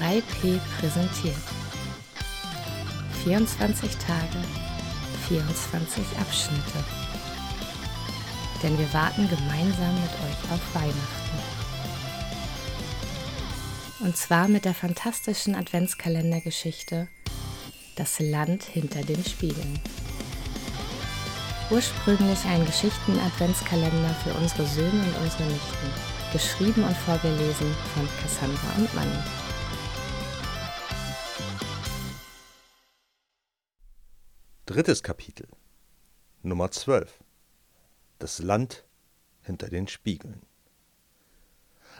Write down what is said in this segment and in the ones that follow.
3P präsentiert. 24 Tage, 24 Abschnitte. Denn wir warten gemeinsam mit euch auf Weihnachten. Und zwar mit der fantastischen Adventskalendergeschichte Das Land hinter den Spiegeln. Ursprünglich ein Geschichten-Adventskalender für unsere Söhne und unsere Nichten. Geschrieben und vorgelesen von Cassandra und Manni. Drittes Kapitel Nummer 12 Das Land hinter den Spiegeln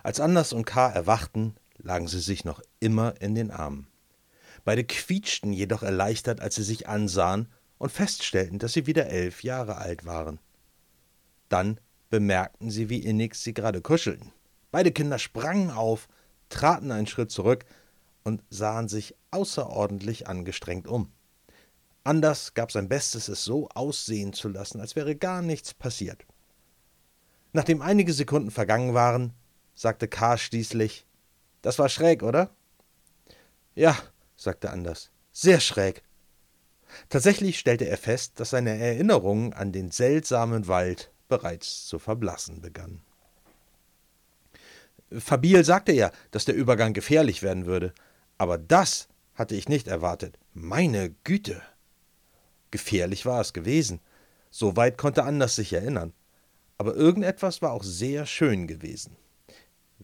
Als Anders und K. erwachten, lagen sie sich noch immer in den Armen. Beide quietschten jedoch erleichtert, als sie sich ansahen und feststellten, dass sie wieder elf Jahre alt waren. Dann bemerkten sie, wie innig sie gerade kuschelten. Beide Kinder sprangen auf, traten einen Schritt zurück und sahen sich außerordentlich angestrengt um. Anders gab sein Bestes, es so aussehen zu lassen, als wäre gar nichts passiert. Nachdem einige Sekunden vergangen waren, sagte K. schließlich: Das war schräg, oder? Ja, sagte Anders, sehr schräg. Tatsächlich stellte er fest, dass seine Erinnerungen an den seltsamen Wald bereits zu verblassen begannen. Fabil sagte ja, dass der Übergang gefährlich werden würde, aber das hatte ich nicht erwartet. Meine Güte! Gefährlich war es gewesen. Soweit konnte Anders sich erinnern. Aber irgendetwas war auch sehr schön gewesen.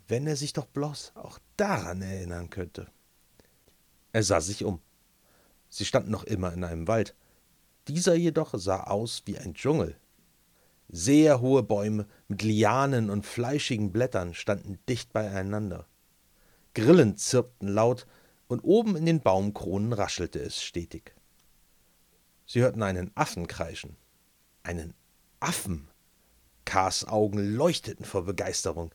Wenn er sich doch bloß auch daran erinnern könnte. Er sah sich um. Sie standen noch immer in einem Wald. Dieser jedoch sah aus wie ein Dschungel. Sehr hohe Bäume mit Lianen und fleischigen Blättern standen dicht beieinander. Grillen zirpten laut, und oben in den Baumkronen raschelte es stetig. Sie hörten einen Affen kreischen. Einen Affen! Kars Augen leuchteten vor Begeisterung.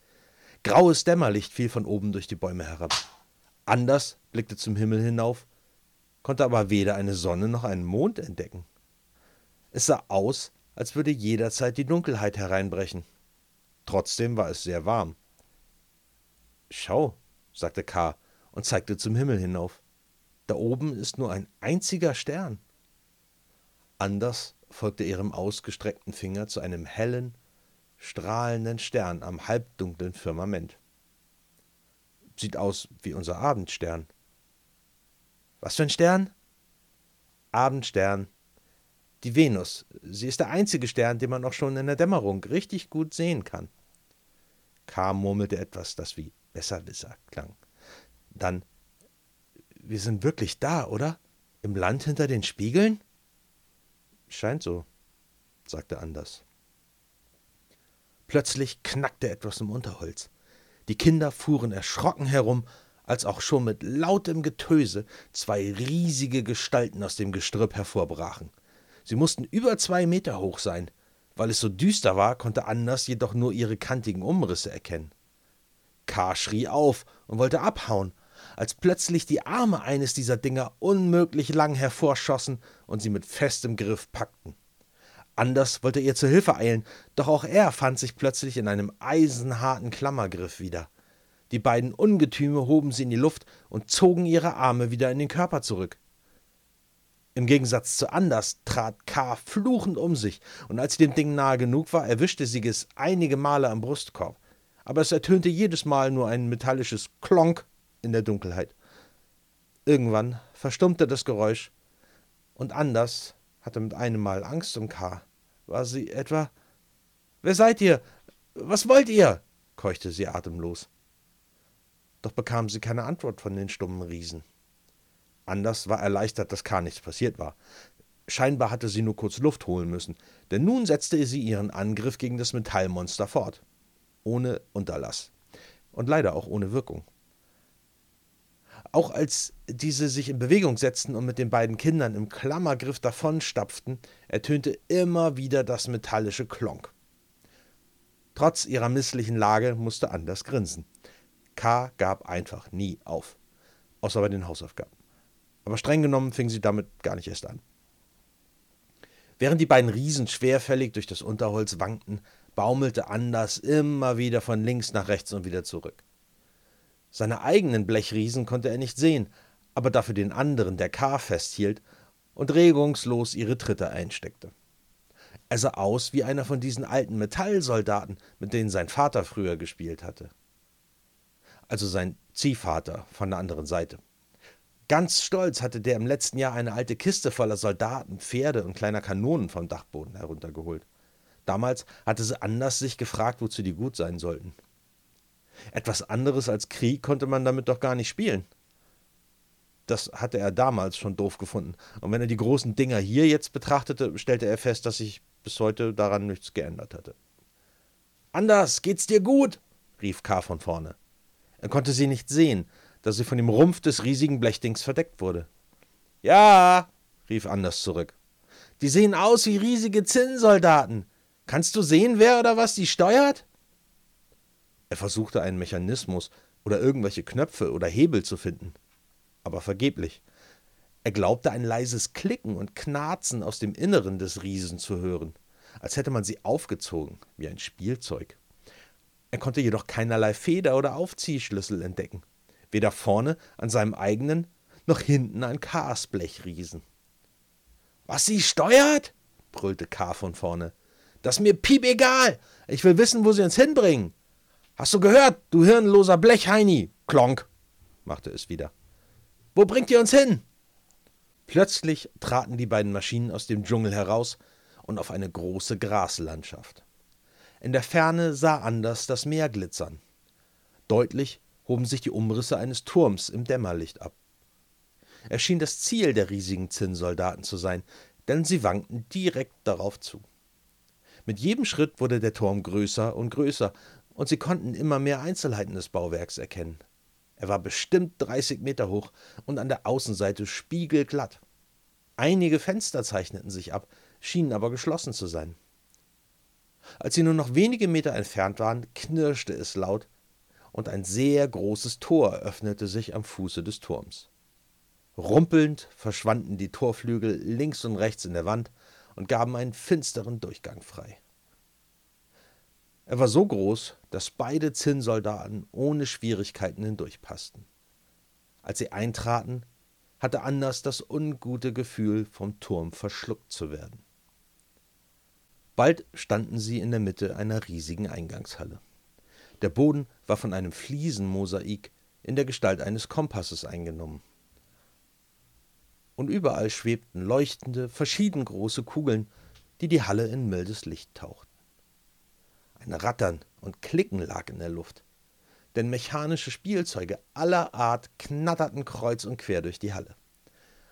Graues Dämmerlicht fiel von oben durch die Bäume herab. Anders blickte zum Himmel hinauf, konnte aber weder eine Sonne noch einen Mond entdecken. Es sah aus, als würde jederzeit die Dunkelheit hereinbrechen. Trotzdem war es sehr warm. Schau, sagte K. und zeigte zum Himmel hinauf. Da oben ist nur ein einziger Stern. Anders folgte ihrem ausgestreckten Finger zu einem hellen, strahlenden Stern am halbdunklen Firmament. Sieht aus wie unser Abendstern. Was für ein Stern? Abendstern. Die Venus. Sie ist der einzige Stern, den man auch schon in der Dämmerung richtig gut sehen kann. K. murmelte etwas, das wie Besserwisser klang. Dann, wir sind wirklich da, oder? Im Land hinter den Spiegeln? Scheint so, sagte Anders. Plötzlich knackte etwas im Unterholz. Die Kinder fuhren erschrocken herum, als auch schon mit lautem Getöse zwei riesige Gestalten aus dem Gestrüpp hervorbrachen. Sie mussten über zwei Meter hoch sein. Weil es so düster war, konnte Anders jedoch nur ihre kantigen Umrisse erkennen. K. schrie auf und wollte abhauen, als plötzlich die Arme eines dieser Dinger unmöglich lang hervorschossen und sie mit festem Griff packten. Anders wollte ihr zur Hilfe eilen, doch auch er fand sich plötzlich in einem eisenharten Klammergriff wieder. Die beiden Ungetüme hoben sie in die Luft und zogen ihre Arme wieder in den Körper zurück. Im Gegensatz zu Anders trat K. fluchend um sich, und als sie dem Ding nahe genug war, erwischte sie es einige Male am Brustkorb. Aber es ertönte jedes Mal nur ein metallisches Klonk in der Dunkelheit. Irgendwann verstummte das Geräusch, und Anders hatte mit einem Mal Angst um K. War sie etwa. Wer seid ihr? Was wollt ihr? keuchte sie atemlos. Doch bekam sie keine Antwort von den stummen Riesen. Anders war erleichtert, dass K. nichts passiert war. Scheinbar hatte sie nur kurz Luft holen müssen, denn nun setzte sie ihren Angriff gegen das Metallmonster fort. Ohne Unterlass. Und leider auch ohne Wirkung. Auch als diese sich in Bewegung setzten und mit den beiden Kindern im Klammergriff davonstapften, ertönte immer wieder das metallische Klonk. Trotz ihrer misslichen Lage musste Anders grinsen. K. gab einfach nie auf. Außer bei den Hausaufgaben. Aber streng genommen fing sie damit gar nicht erst an. Während die beiden Riesen schwerfällig durch das Unterholz wankten, baumelte Anders immer wieder von links nach rechts und wieder zurück. Seine eigenen Blechriesen konnte er nicht sehen, aber dafür den anderen, der K. festhielt und regungslos ihre Tritte einsteckte. Er sah aus wie einer von diesen alten Metallsoldaten, mit denen sein Vater früher gespielt hatte. Also sein Ziehvater von der anderen Seite. Ganz stolz hatte der im letzten Jahr eine alte Kiste voller Soldaten, Pferde und kleiner Kanonen vom Dachboden heruntergeholt. Damals hatte sie anders sich gefragt, wozu die gut sein sollten. Etwas anderes als Krieg konnte man damit doch gar nicht spielen. Das hatte er damals schon doof gefunden. Und wenn er die großen Dinger hier jetzt betrachtete, stellte er fest, dass sich bis heute daran nichts geändert hatte. Anders, geht's dir gut? rief K. von vorne. Er konnte sie nicht sehen, da sie von dem Rumpf des riesigen Blechdings verdeckt wurde. Ja, rief Anders zurück. Die sehen aus wie riesige Zinnsoldaten. Kannst du sehen, wer oder was die steuert? Er versuchte einen Mechanismus oder irgendwelche Knöpfe oder Hebel zu finden, aber vergeblich. Er glaubte ein leises Klicken und Knarzen aus dem Inneren des Riesen zu hören, als hätte man sie aufgezogen, wie ein Spielzeug. Er konnte jedoch keinerlei Feder oder Aufziehschlüssel entdecken, weder vorne an seinem eigenen noch hinten an Ks Blechriesen. Was sie steuert? brüllte K von vorne. Das ist mir piep egal. Ich will wissen, wo sie uns hinbringen. Hast du gehört, du hirnloser Blechheini? Klonk, machte es wieder. Wo bringt ihr uns hin? Plötzlich traten die beiden Maschinen aus dem Dschungel heraus und auf eine große Graslandschaft. In der Ferne sah Anders das Meer glitzern. Deutlich hoben sich die Umrisse eines Turms im Dämmerlicht ab. Er schien das Ziel der riesigen Zinnsoldaten zu sein, denn sie wankten direkt darauf zu. Mit jedem Schritt wurde der Turm größer und größer, und sie konnten immer mehr Einzelheiten des Bauwerks erkennen. Er war bestimmt 30 Meter hoch und an der Außenseite spiegelglatt. Einige Fenster zeichneten sich ab, schienen aber geschlossen zu sein. Als sie nur noch wenige Meter entfernt waren, knirschte es laut, und ein sehr großes Tor öffnete sich am Fuße des Turms. Rumpelnd verschwanden die Torflügel links und rechts in der Wand und gaben einen finsteren Durchgang frei. Er war so groß, dass beide Zinnsoldaten ohne Schwierigkeiten hindurchpassten. Als sie eintraten, hatte Anders das ungute Gefühl, vom Turm verschluckt zu werden. Bald standen sie in der Mitte einer riesigen Eingangshalle. Der Boden war von einem Fliesenmosaik in der Gestalt eines Kompasses eingenommen. Und überall schwebten leuchtende, verschieden große Kugeln, die die Halle in mildes Licht tauchten. Ein Rattern und Klicken lag in der Luft, denn mechanische Spielzeuge aller Art knatterten kreuz und quer durch die Halle.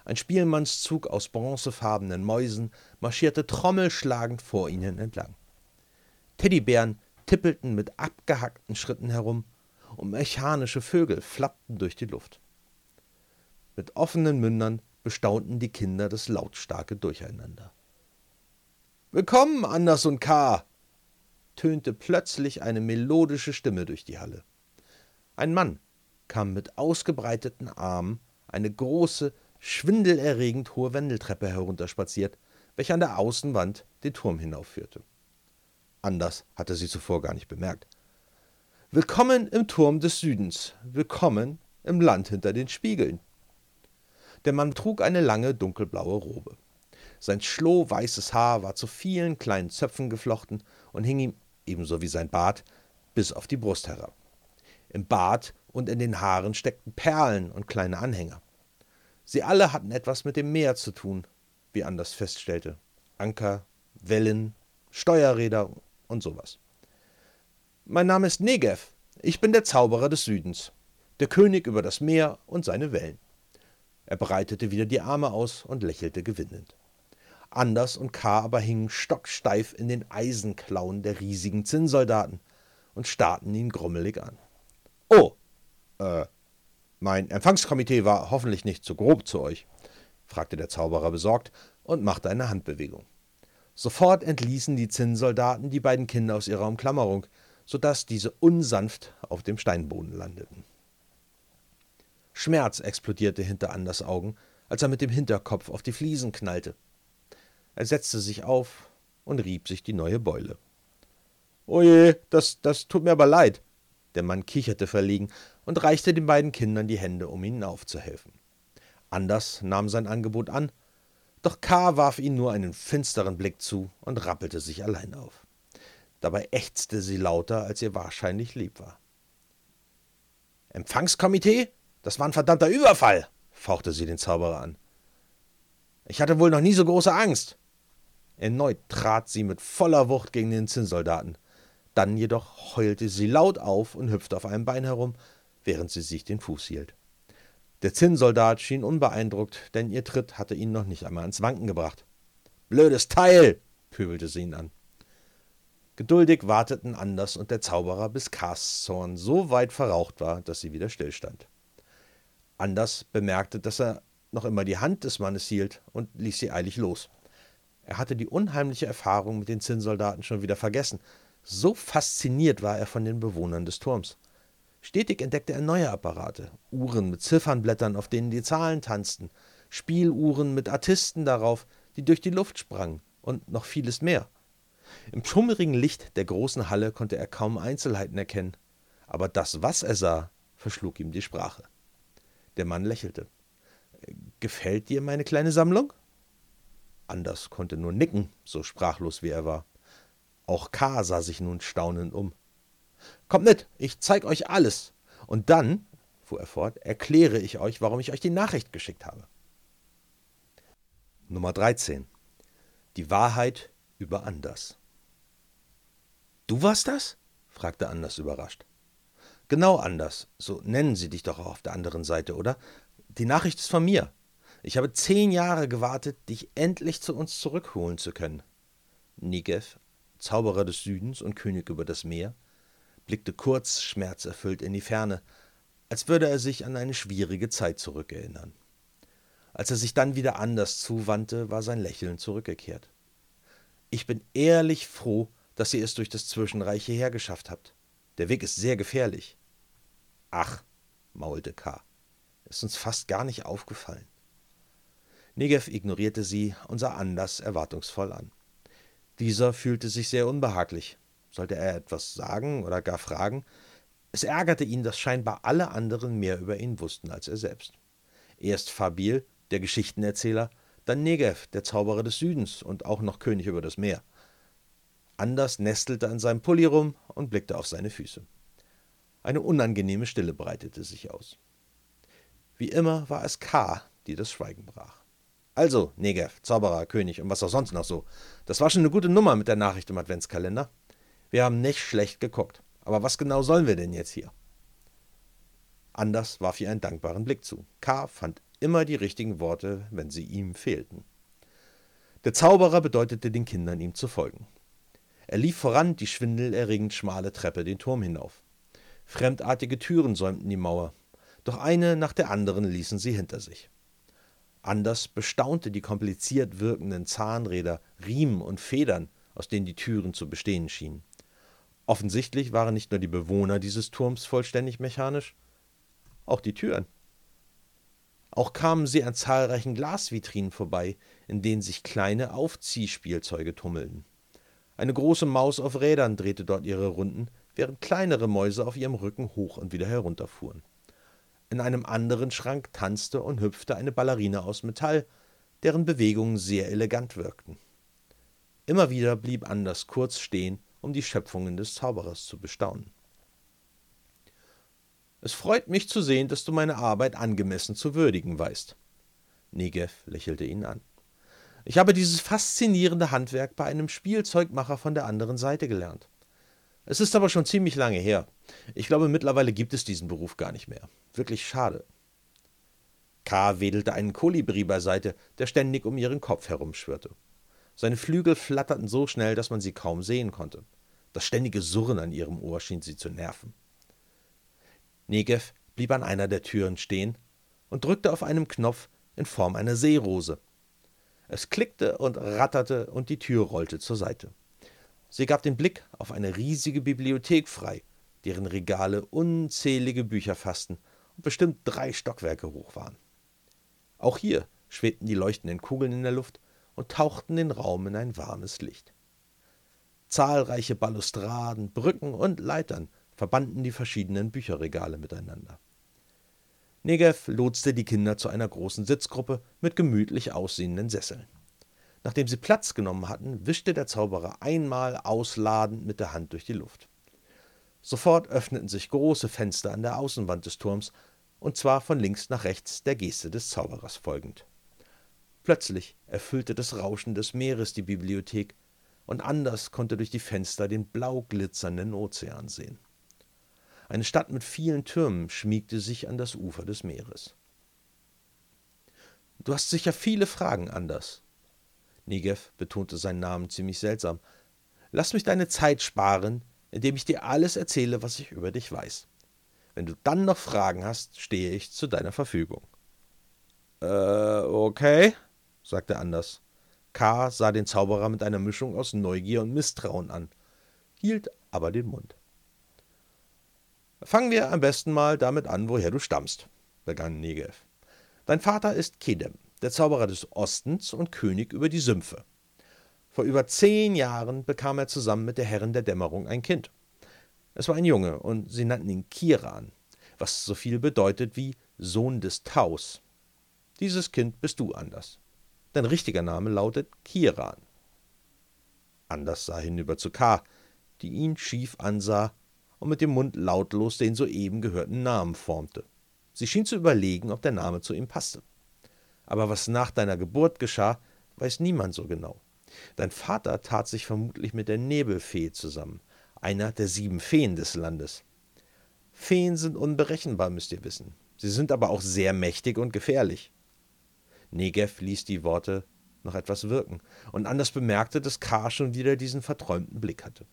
Ein Spielmannszug aus bronzefarbenen Mäusen marschierte trommelschlagend vor ihnen entlang. Teddybären tippelten mit abgehackten Schritten herum, und mechanische Vögel flappten durch die Luft. Mit offenen Mündern bestaunten die Kinder das lautstarke Durcheinander. Willkommen, Anders und K., tönte plötzlich eine melodische Stimme durch die Halle. Ein Mann kam mit ausgebreiteten Armen eine große, schwindelerregend hohe Wendeltreppe herunterspaziert, welche an der Außenwand den Turm hinaufführte. Anders hatte sie zuvor gar nicht bemerkt. Willkommen im Turm des Südens, willkommen im Land hinter den Spiegeln. Der Mann trug eine lange dunkelblaue Robe. Sein schlohweißes Haar war zu vielen kleinen Zöpfen geflochten und hing ihm ebenso wie sein Bart, bis auf die Brust herab. Im Bart und in den Haaren steckten Perlen und kleine Anhänger. Sie alle hatten etwas mit dem Meer zu tun, wie Anders feststellte. Anker, Wellen, Steuerräder und sowas. Mein Name ist Negev. Ich bin der Zauberer des Südens, der König über das Meer und seine Wellen. Er breitete wieder die Arme aus und lächelte gewinnend. Anders und K. aber hingen stocksteif in den Eisenklauen der riesigen Zinnsoldaten und starrten ihn grummelig an. Oh, äh, mein Empfangskomitee war hoffentlich nicht zu grob zu euch, fragte der Zauberer besorgt und machte eine Handbewegung. Sofort entließen die Zinnsoldaten die beiden Kinder aus ihrer Umklammerung, so dass diese unsanft auf dem Steinboden landeten. Schmerz explodierte hinter Anders Augen, als er mit dem Hinterkopf auf die Fliesen knallte. Er setzte sich auf und rieb sich die neue Beule. Oje, das, das tut mir aber leid. Der Mann kicherte verlegen und reichte den beiden Kindern die Hände, um ihnen aufzuhelfen. Anders nahm sein Angebot an, doch K. warf ihnen nur einen finsteren Blick zu und rappelte sich allein auf. Dabei ächzte sie lauter, als ihr wahrscheinlich lieb war. Empfangskomitee? Das war ein verdammter Überfall, fauchte sie den Zauberer an. Ich hatte wohl noch nie so große Angst. Erneut trat sie mit voller Wucht gegen den Zinnsoldaten. Dann jedoch heulte sie laut auf und hüpfte auf einem Bein herum, während sie sich den Fuß hielt. Der Zinnsoldat schien unbeeindruckt, denn ihr Tritt hatte ihn noch nicht einmal ins Wanken gebracht. Blödes Teil! pöbelte sie ihn an. Geduldig warteten Anders und der Zauberer, bis Kars Zorn so weit verraucht war, dass sie wieder stillstand. Anders bemerkte, dass er noch immer die Hand des Mannes hielt und ließ sie eilig los. Er hatte die unheimliche Erfahrung mit den Zinnsoldaten schon wieder vergessen. So fasziniert war er von den Bewohnern des Turms. Stetig entdeckte er neue Apparate, Uhren mit Ziffernblättern, auf denen die Zahlen tanzten, Spieluhren mit Artisten darauf, die durch die Luft sprangen und noch vieles mehr. Im schummrigen Licht der großen Halle konnte er kaum Einzelheiten erkennen, aber das, was er sah, verschlug ihm die Sprache. Der Mann lächelte. Gefällt dir meine kleine Sammlung? Anders konnte nur nicken, so sprachlos wie er war. Auch K. sah sich nun staunend um. Kommt mit, ich zeig euch alles. Und dann, fuhr er fort, erkläre ich euch, warum ich euch die Nachricht geschickt habe. Nummer 13. Die Wahrheit über Anders. Du warst das? fragte Anders überrascht. Genau Anders, so nennen sie dich doch auch auf der anderen Seite, oder? Die Nachricht ist von mir. Ich habe zehn Jahre gewartet, dich endlich zu uns zurückholen zu können. Nigev, Zauberer des Südens und König über das Meer, blickte kurz schmerzerfüllt in die Ferne, als würde er sich an eine schwierige Zeit zurückerinnern. Als er sich dann wieder anders zuwandte, war sein Lächeln zurückgekehrt. Ich bin ehrlich froh, dass ihr es durch das Zwischenreich hierher geschafft habt. Der Weg ist sehr gefährlich. Ach, maulte K. Ist uns fast gar nicht aufgefallen. Negev ignorierte sie und sah Anders erwartungsvoll an. Dieser fühlte sich sehr unbehaglich, sollte er etwas sagen oder gar fragen? Es ärgerte ihn, dass scheinbar alle anderen mehr über ihn wussten als er selbst. Erst Fabil, der Geschichtenerzähler, dann Negev, der Zauberer des Südens und auch noch König über das Meer. Anders nestelte an seinem Pulli rum und blickte auf seine Füße. Eine unangenehme Stille breitete sich aus. Wie immer war es K., die das Schweigen brach. Also, Negev, Zauberer, König und was auch sonst noch so. Das war schon eine gute Nummer mit der Nachricht im Adventskalender. Wir haben nicht schlecht geguckt. Aber was genau sollen wir denn jetzt hier? Anders warf ihr einen dankbaren Blick zu. K. fand immer die richtigen Worte, wenn sie ihm fehlten. Der Zauberer bedeutete den Kindern, ihm zu folgen. Er lief voran die schwindelerregend schmale Treppe den Turm hinauf. Fremdartige Türen säumten die Mauer, doch eine nach der anderen ließen sie hinter sich. Anders bestaunte die kompliziert wirkenden Zahnräder, Riemen und Federn, aus denen die Türen zu bestehen schienen. Offensichtlich waren nicht nur die Bewohner dieses Turms vollständig mechanisch, auch die Türen. Auch kamen sie an zahlreichen Glasvitrinen vorbei, in denen sich kleine Aufziehspielzeuge tummelten. Eine große Maus auf Rädern drehte dort ihre Runden, während kleinere Mäuse auf ihrem Rücken hoch und wieder herunterfuhren. In einem anderen Schrank tanzte und hüpfte eine Ballerine aus Metall, deren Bewegungen sehr elegant wirkten. Immer wieder blieb Anders kurz stehen um die Schöpfungen des Zauberers zu bestaunen. Es freut mich zu sehen, dass du meine Arbeit angemessen zu würdigen weißt. Negev lächelte ihn an. Ich habe dieses faszinierende Handwerk bei einem Spielzeugmacher von der anderen Seite gelernt. Es ist aber schon ziemlich lange her. Ich glaube, mittlerweile gibt es diesen Beruf gar nicht mehr. Wirklich schade. K. wedelte einen Kolibri beiseite, der ständig um ihren Kopf herumschwirrte. Seine Flügel flatterten so schnell, dass man sie kaum sehen konnte. Das ständige Surren an ihrem Ohr schien sie zu nerven. Negev blieb an einer der Türen stehen und drückte auf einen Knopf in Form einer Seerose. Es klickte und ratterte und die Tür rollte zur Seite. Sie gab den Blick auf eine riesige Bibliothek frei, deren Regale unzählige Bücher fassten bestimmt drei Stockwerke hoch waren. Auch hier schwebten die leuchtenden Kugeln in der Luft und tauchten den Raum in ein warmes Licht. Zahlreiche Balustraden, Brücken und Leitern verbanden die verschiedenen Bücherregale miteinander. Negev lotste die Kinder zu einer großen Sitzgruppe mit gemütlich aussehenden Sesseln. Nachdem sie Platz genommen hatten, wischte der Zauberer einmal ausladend mit der Hand durch die Luft. Sofort öffneten sich große Fenster an der Außenwand des Turms, und zwar von links nach rechts der Geste des Zauberers folgend. Plötzlich erfüllte das Rauschen des Meeres die Bibliothek, und Anders konnte durch die Fenster den blau glitzernden Ozean sehen. Eine Stadt mit vielen Türmen schmiegte sich an das Ufer des Meeres. Du hast sicher viele Fragen, Anders. Negev betonte seinen Namen ziemlich seltsam. Lass mich deine Zeit sparen, indem ich dir alles erzähle, was ich über dich weiß. Wenn du dann noch Fragen hast, stehe ich zu deiner Verfügung. Äh, okay, sagte Anders. K. sah den Zauberer mit einer Mischung aus Neugier und Misstrauen an, hielt aber den Mund. Fangen wir am besten mal damit an, woher du stammst, begann Negev. Dein Vater ist Kedem, der Zauberer des Ostens und König über die Sümpfe. Vor über zehn Jahren bekam er zusammen mit der Herrin der Dämmerung ein Kind. Es war ein Junge, und sie nannten ihn Kiran, was so viel bedeutet wie Sohn des Taus. Dieses Kind bist du anders. Dein richtiger Name lautet Kiran. Anders sah hinüber zu K., die ihn schief ansah und mit dem Mund lautlos den soeben gehörten Namen formte. Sie schien zu überlegen, ob der Name zu ihm passte. Aber was nach deiner Geburt geschah, weiß niemand so genau. Dein Vater tat sich vermutlich mit der Nebelfee zusammen, einer der sieben Feen des Landes. Feen sind unberechenbar, müsst ihr wissen. Sie sind aber auch sehr mächtig und gefährlich. Negev ließ die Worte noch etwas wirken, und Anders bemerkte, dass K. schon wieder diesen verträumten Blick hatte.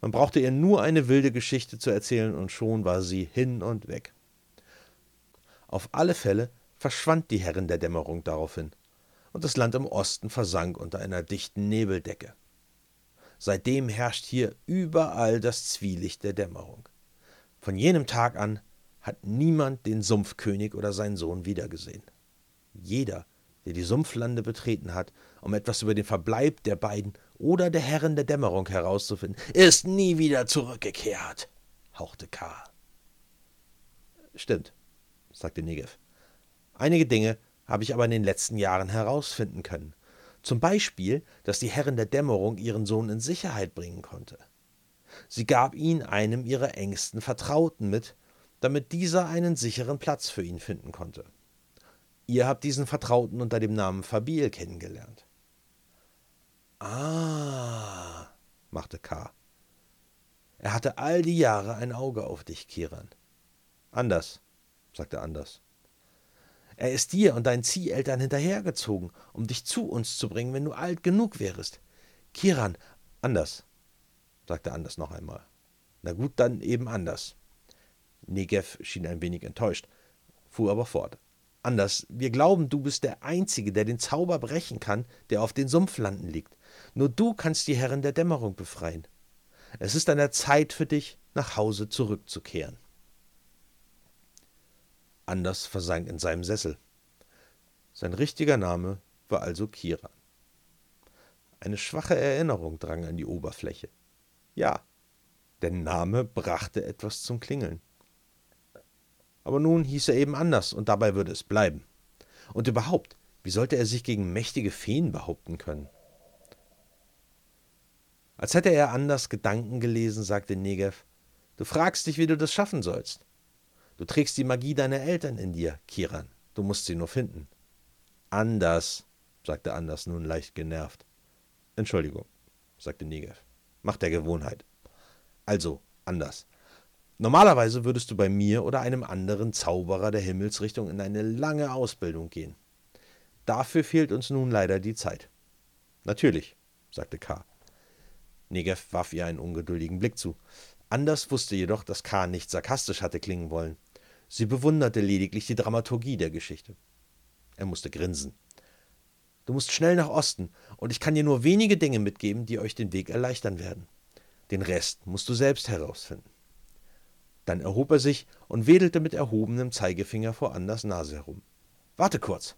Man brauchte ihr nur eine wilde Geschichte zu erzählen, und schon war sie hin und weg. Auf alle Fälle verschwand die Herrin der Dämmerung daraufhin, und das Land im Osten versank unter einer dichten Nebeldecke. Seitdem herrscht hier überall das Zwielicht der Dämmerung. Von jenem Tag an hat niemand den Sumpfkönig oder seinen Sohn wiedergesehen. Jeder, der die Sumpflande betreten hat, um etwas über den Verbleib der beiden oder der Herren der Dämmerung herauszufinden, ist nie wieder zurückgekehrt, hauchte K. Stimmt, sagte Negev. Einige Dinge habe ich aber in den letzten Jahren herausfinden können. Zum Beispiel, dass die Herrin der Dämmerung ihren Sohn in Sicherheit bringen konnte. Sie gab ihn einem ihrer engsten Vertrauten mit, damit dieser einen sicheren Platz für ihn finden konnte. Ihr habt diesen Vertrauten unter dem Namen Fabil kennengelernt. Ah, machte K. Er hatte all die Jahre ein Auge auf dich, Kiran. Anders, sagte Anders. Er ist dir und deinen Zieheltern hinterhergezogen, um dich zu uns zu bringen, wenn du alt genug wärest. Kiran, anders, sagte Anders noch einmal. Na gut, dann eben anders. Negev schien ein wenig enttäuscht, fuhr aber fort. Anders, wir glauben, du bist der Einzige, der den Zauber brechen kann, der auf den Sumpflanden liegt. Nur du kannst die Herren der Dämmerung befreien. Es ist an der Zeit für dich, nach Hause zurückzukehren. Anders versank in seinem Sessel. Sein richtiger Name war also Kira. Eine schwache Erinnerung drang an die Oberfläche. Ja, der Name brachte etwas zum Klingeln. Aber nun hieß er eben anders, und dabei würde es bleiben. Und überhaupt, wie sollte er sich gegen mächtige Feen behaupten können? Als hätte er anders Gedanken gelesen, sagte Negev, du fragst dich, wie du das schaffen sollst. Du trägst die Magie deiner Eltern in dir, Kiran. Du musst sie nur finden. Anders, sagte Anders nun leicht genervt. Entschuldigung, sagte Negev. Macht der Gewohnheit. Also, anders. Normalerweise würdest du bei mir oder einem anderen Zauberer der Himmelsrichtung in eine lange Ausbildung gehen. Dafür fehlt uns nun leider die Zeit. Natürlich, sagte K. Negev warf ihr einen ungeduldigen Blick zu. Anders wusste jedoch, dass K. nicht sarkastisch hatte klingen wollen. Sie bewunderte lediglich die Dramaturgie der Geschichte. Er musste grinsen. Du musst schnell nach Osten, und ich kann dir nur wenige Dinge mitgeben, die euch den Weg erleichtern werden. Den Rest musst du selbst herausfinden. Dann erhob er sich und wedelte mit erhobenem Zeigefinger vor Anders Nase herum. Warte kurz.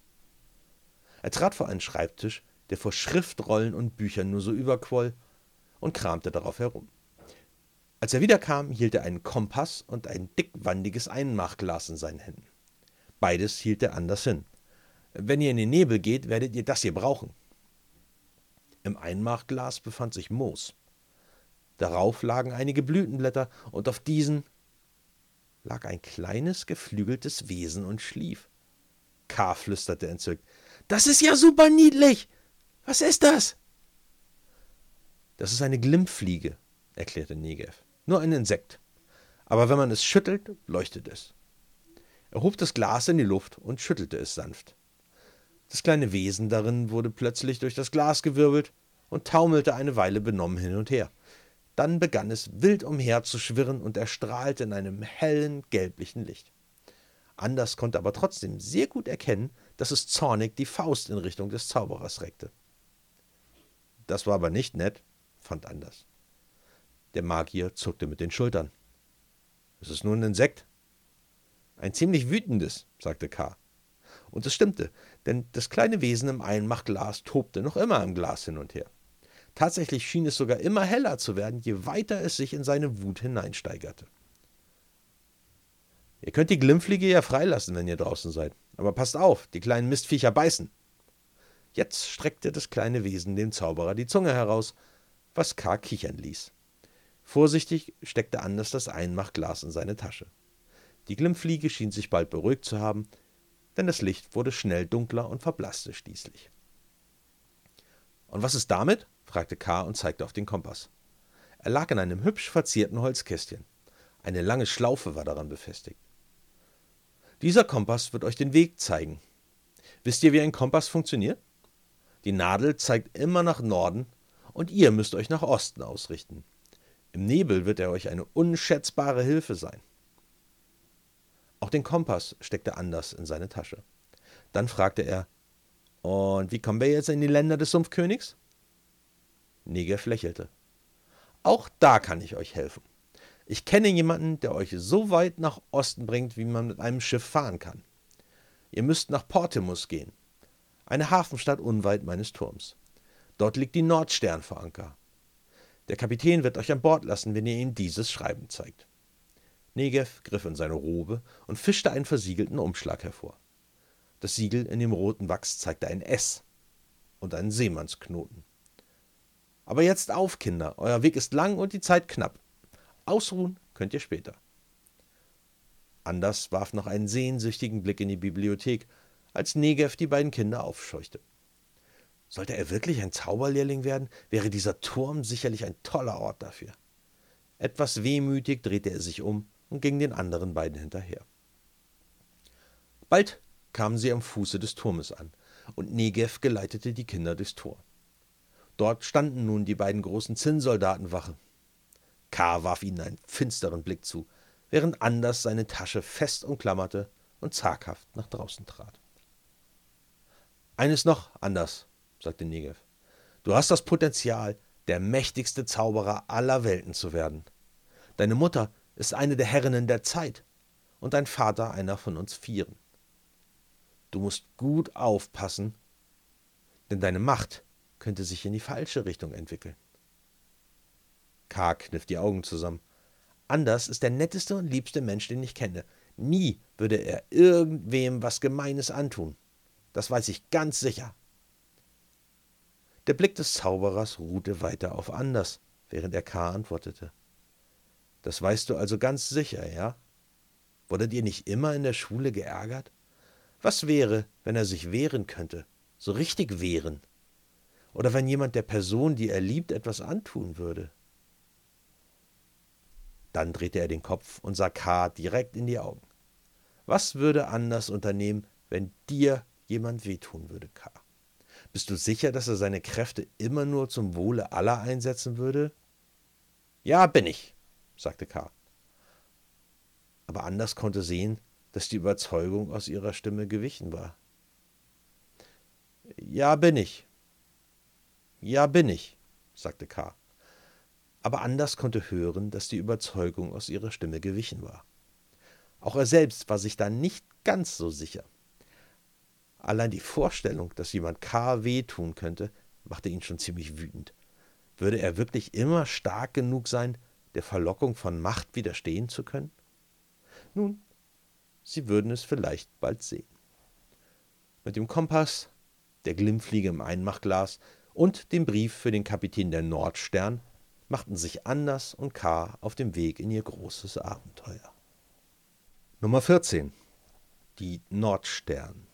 Er trat vor einen Schreibtisch, der vor Schriftrollen und Büchern nur so überquoll, und kramte darauf herum. Als er wiederkam, hielt er einen Kompass und ein dickwandiges Einmachglas in seinen Händen. Beides hielt er anders hin. Wenn ihr in den Nebel geht, werdet ihr das hier brauchen. Im Einmachglas befand sich Moos. Darauf lagen einige Blütenblätter und auf diesen lag ein kleines geflügeltes Wesen und schlief. K. flüsterte entzückt. Das ist ja super niedlich. Was ist das? Das ist eine Glimmfliege, erklärte Negev. Nur ein Insekt. Aber wenn man es schüttelt, leuchtet es. Er hob das Glas in die Luft und schüttelte es sanft. Das kleine Wesen darin wurde plötzlich durch das Glas gewirbelt und taumelte eine Weile benommen hin und her. Dann begann es wild umher zu schwirren und erstrahlte in einem hellen, gelblichen Licht. Anders konnte aber trotzdem sehr gut erkennen, dass es zornig die Faust in Richtung des Zauberers reckte. Das war aber nicht nett, fand Anders. Der Magier zuckte mit den Schultern. Es ist nur ein Insekt. Ein ziemlich wütendes, sagte K. Und es stimmte, denn das kleine Wesen im Einmachglas tobte noch immer im Glas hin und her. Tatsächlich schien es sogar immer heller zu werden, je weiter es sich in seine Wut hineinsteigerte. Ihr könnt die Glimmfliege ja freilassen, wenn ihr draußen seid. Aber passt auf, die kleinen Mistviecher beißen. Jetzt streckte das kleine Wesen dem Zauberer die Zunge heraus, was K. kichern ließ. Vorsichtig steckte Anders das Einmachglas in seine Tasche. Die Glimmfliege schien sich bald beruhigt zu haben, denn das Licht wurde schnell dunkler und verblasste schließlich. Und was ist damit? fragte K. und zeigte auf den Kompass. Er lag in einem hübsch verzierten Holzkästchen. Eine lange Schlaufe war daran befestigt. Dieser Kompass wird euch den Weg zeigen. Wisst ihr, wie ein Kompass funktioniert? Die Nadel zeigt immer nach Norden und ihr müsst euch nach Osten ausrichten. Im Nebel wird er euch eine unschätzbare Hilfe sein. Auch den Kompass steckte Anders in seine Tasche. Dann fragte er: Und wie kommen wir jetzt in die Länder des Sumpfkönigs? Negev lächelte. Auch da kann ich euch helfen. Ich kenne jemanden, der euch so weit nach Osten bringt, wie man mit einem Schiff fahren kann. Ihr müsst nach Portimus gehen, eine Hafenstadt unweit meines Turms. Dort liegt die Nordstern vor Anker. Der Kapitän wird euch an Bord lassen, wenn ihr ihm dieses Schreiben zeigt. Negev griff in seine Robe und fischte einen versiegelten Umschlag hervor. Das Siegel in dem roten Wachs zeigte ein S und einen Seemannsknoten. Aber jetzt auf, Kinder, euer Weg ist lang und die Zeit knapp. Ausruhen könnt ihr später. Anders warf noch einen sehnsüchtigen Blick in die Bibliothek, als Negev die beiden Kinder aufscheuchte. Sollte er wirklich ein Zauberlehrling werden, wäre dieser Turm sicherlich ein toller Ort dafür. Etwas wehmütig drehte er sich um und ging den anderen beiden hinterher. Bald kamen sie am Fuße des Turmes an, und Negev geleitete die Kinder durchs Tor. Dort standen nun die beiden großen Zinnsoldaten Wache. K. warf ihnen einen finsteren Blick zu, während Anders seine Tasche fest umklammerte und zaghaft nach draußen trat. Eines noch, Anders, sagte Negev. Du hast das Potenzial, der mächtigste Zauberer aller Welten zu werden. Deine Mutter ist eine der Herrinnen der Zeit und dein Vater einer von uns Vieren. Du musst gut aufpassen, denn deine Macht könnte sich in die falsche Richtung entwickeln. K. kniff die Augen zusammen. Anders ist der netteste und liebste Mensch, den ich kenne. Nie würde er irgendwem was Gemeines antun. Das weiß ich ganz sicher. Der Blick des Zauberers ruhte weiter auf Anders, während er K. antwortete. Das weißt du also ganz sicher, ja? Wurdet ihr nicht immer in der Schule geärgert? Was wäre, wenn er sich wehren könnte? So richtig wehren? Oder wenn jemand der Person, die er liebt, etwas antun würde? Dann drehte er den Kopf und sah K. direkt in die Augen. Was würde anders unternehmen, wenn dir jemand wehtun würde, K.? Bist du sicher, dass er seine Kräfte immer nur zum Wohle aller einsetzen würde? Ja, bin ich, sagte K. Aber Anders konnte sehen, dass die Überzeugung aus ihrer Stimme gewichen war. Ja, bin ich. Ja, bin ich, sagte K. Aber Anders konnte hören, dass die Überzeugung aus ihrer Stimme gewichen war. Auch er selbst war sich da nicht ganz so sicher. Allein die Vorstellung, dass jemand K. wehtun könnte, machte ihn schon ziemlich wütend. Würde er wirklich immer stark genug sein, der Verlockung von Macht widerstehen zu können? Nun, sie würden es vielleicht bald sehen. Mit dem Kompass, der Glimmfliege im Einmachglas und dem Brief für den Kapitän der Nordstern machten sich Anders und K. auf dem Weg in ihr großes Abenteuer. Nummer 14. Die Nordstern.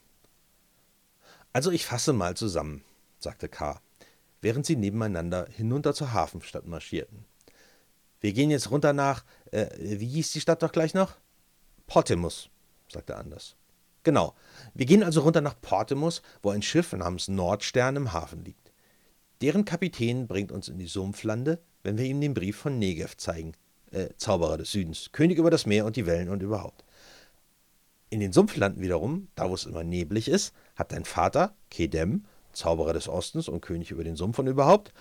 Also ich fasse mal zusammen, sagte K., während sie nebeneinander hinunter zur Hafenstadt marschierten. Wir gehen jetzt runter nach, äh, wie hieß die Stadt doch gleich noch? Portimus, sagte Anders. Genau. Wir gehen also runter nach Portimus, wo ein Schiff namens Nordstern im Hafen liegt. Deren Kapitän bringt uns in die Sumpflande, wenn wir ihm den Brief von Negev zeigen. Äh, Zauberer des Südens, König über das Meer und die Wellen und überhaupt. In den Sumpflanden wiederum, da wo es immer neblig ist, hat dein Vater, Kedem, Zauberer des Ostens und König über den Sumpf und überhaupt,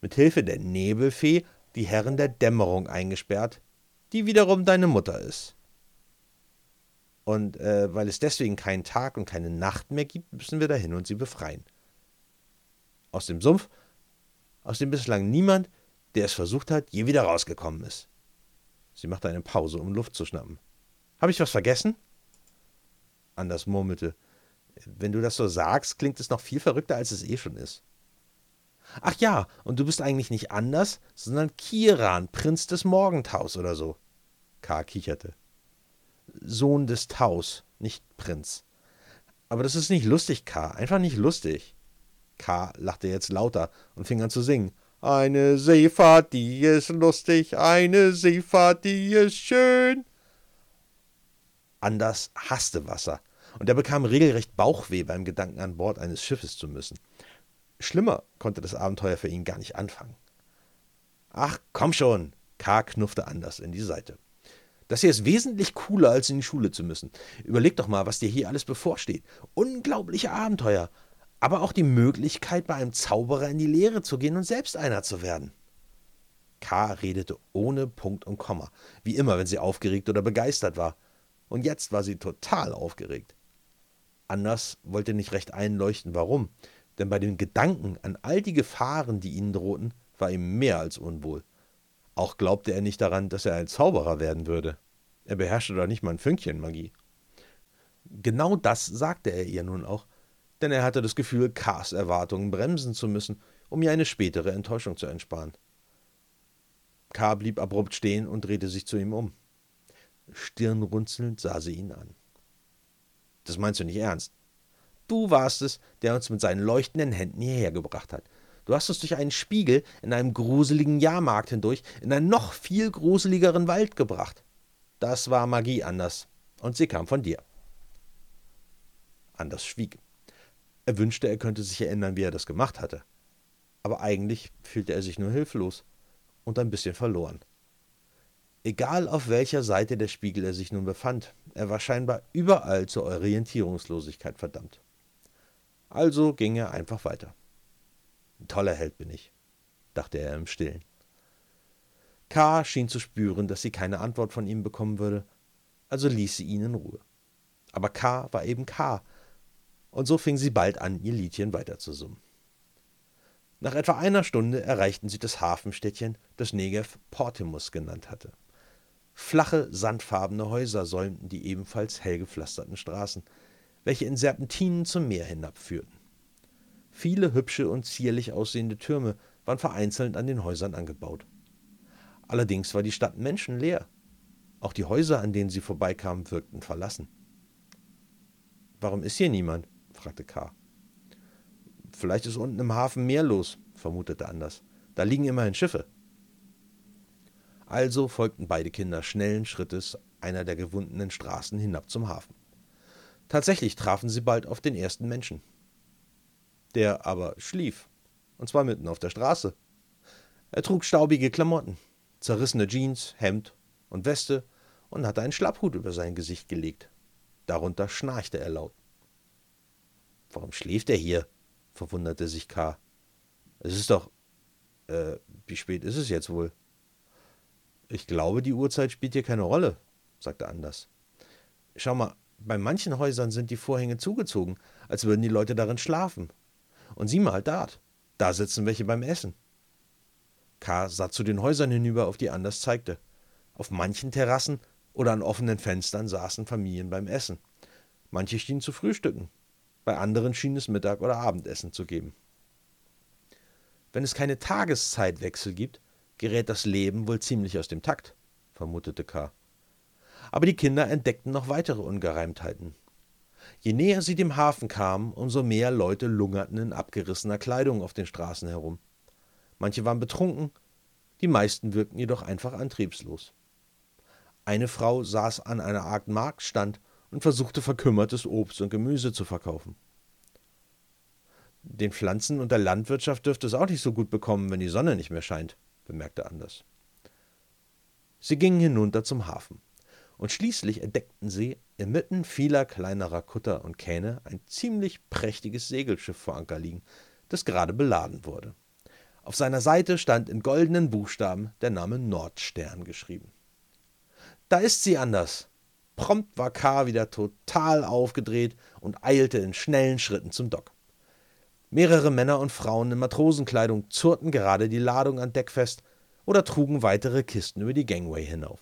mit Hilfe der Nebelfee die Herren der Dämmerung eingesperrt, die wiederum deine Mutter ist. Und äh, weil es deswegen keinen Tag und keine Nacht mehr gibt, müssen wir dahin und sie befreien. Aus dem Sumpf, aus dem bislang niemand, der es versucht hat, je wieder rausgekommen ist. Sie machte eine Pause, um Luft zu schnappen. Habe ich was vergessen? Anders murmelte. Wenn du das so sagst, klingt es noch viel verrückter, als es eh schon ist. Ach ja, und du bist eigentlich nicht anders, sondern Kiran, Prinz des Morgentaus oder so. K. kicherte. Sohn des Taus, nicht Prinz. Aber das ist nicht lustig, K. Einfach nicht lustig. K. lachte jetzt lauter und fing an zu singen. Eine Seefahrt, die ist lustig, eine Seefahrt, die ist schön. Anders hasste Wasser, und er bekam regelrecht Bauchweh beim Gedanken, an Bord eines Schiffes zu müssen. Schlimmer konnte das Abenteuer für ihn gar nicht anfangen. Ach, komm schon! K. knuffte Anders in die Seite. Das hier ist wesentlich cooler, als in die Schule zu müssen. Überleg doch mal, was dir hier alles bevorsteht. Unglaubliche Abenteuer, aber auch die Möglichkeit, bei einem Zauberer in die Lehre zu gehen und selbst einer zu werden. K. redete ohne Punkt und Komma, wie immer, wenn sie aufgeregt oder begeistert war. Und jetzt war sie total aufgeregt. Anders wollte nicht recht einleuchten, warum, denn bei den Gedanken an all die Gefahren, die ihnen drohten, war ihm mehr als unwohl. Auch glaubte er nicht daran, dass er ein Zauberer werden würde. Er beherrschte doch nicht mal ein Fünkchen Magie. Genau das sagte er ihr nun auch, denn er hatte das Gefühl, Kars Erwartungen bremsen zu müssen, um ihr eine spätere Enttäuschung zu entsparen. K. blieb abrupt stehen und drehte sich zu ihm um. Stirnrunzelnd sah sie ihn an. Das meinst du nicht ernst? Du warst es, der uns mit seinen leuchtenden Händen hierher gebracht hat. Du hast uns durch einen Spiegel in einem gruseligen Jahrmarkt hindurch in einen noch viel gruseligeren Wald gebracht. Das war Magie anders. Und sie kam von dir. Anders schwieg. Er wünschte, er könnte sich erinnern, wie er das gemacht hatte. Aber eigentlich fühlte er sich nur hilflos und ein bisschen verloren. Egal auf welcher Seite der Spiegel er sich nun befand, er war scheinbar überall zur Orientierungslosigkeit verdammt. Also ging er einfach weiter. Ein toller Held bin ich, dachte er im Stillen. K. schien zu spüren, dass sie keine Antwort von ihm bekommen würde, also ließ sie ihn in Ruhe. Aber K. war eben K. Und so fing sie bald an, ihr Liedchen weiterzusummen. Nach etwa einer Stunde erreichten sie das Hafenstädtchen, das Negev Portimus genannt hatte. Flache, sandfarbene Häuser säumten die ebenfalls hell gepflasterten Straßen, welche in Serpentinen zum Meer hinabführten. Viele hübsche und zierlich aussehende Türme waren vereinzelt an den Häusern angebaut. Allerdings war die Stadt menschenleer. Auch die Häuser, an denen sie vorbeikamen, wirkten verlassen. Warum ist hier niemand? fragte K. Vielleicht ist unten im Hafen mehr los, vermutete Anders. Da liegen immerhin Schiffe. Also folgten beide Kinder schnellen Schrittes einer der gewundenen Straßen hinab zum Hafen. Tatsächlich trafen sie bald auf den ersten Menschen. Der aber schlief, und zwar mitten auf der Straße. Er trug staubige Klamotten, zerrissene Jeans, Hemd und Weste und hatte einen Schlapphut über sein Gesicht gelegt. Darunter schnarchte er laut. Warum schläft er hier? verwunderte sich K. Es ist doch. Äh, wie spät ist es jetzt wohl? Ich glaube, die Uhrzeit spielt hier keine Rolle, sagte Anders. Schau mal, bei manchen Häusern sind die Vorhänge zugezogen, als würden die Leute darin schlafen. Und sieh mal dort, da sitzen welche beim Essen. K. sah zu den Häusern hinüber, auf die Anders zeigte. Auf manchen Terrassen oder an offenen Fenstern saßen Familien beim Essen. Manche schienen zu frühstücken, bei anderen schien es Mittag oder Abendessen zu geben. Wenn es keine Tageszeitwechsel gibt, gerät das Leben wohl ziemlich aus dem Takt, vermutete K. Aber die Kinder entdeckten noch weitere Ungereimtheiten. Je näher sie dem Hafen kamen, umso mehr Leute lungerten in abgerissener Kleidung auf den Straßen herum. Manche waren betrunken, die meisten wirkten jedoch einfach antriebslos. Eine Frau saß an einer Art Marktstand und versuchte verkümmertes Obst und Gemüse zu verkaufen. Den Pflanzen und der Landwirtschaft dürfte es auch nicht so gut bekommen, wenn die Sonne nicht mehr scheint, bemerkte Anders. Sie gingen hinunter zum Hafen, und schließlich entdeckten sie inmitten vieler kleinerer Kutter und Kähne ein ziemlich prächtiges Segelschiff vor Anker liegen, das gerade beladen wurde. Auf seiner Seite stand in goldenen Buchstaben der Name Nordstern geschrieben. Da ist sie anders. Prompt war K. wieder total aufgedreht und eilte in schnellen Schritten zum Dock. Mehrere Männer und Frauen in Matrosenkleidung zurrten gerade die Ladung an Deck fest oder trugen weitere Kisten über die Gangway hinauf.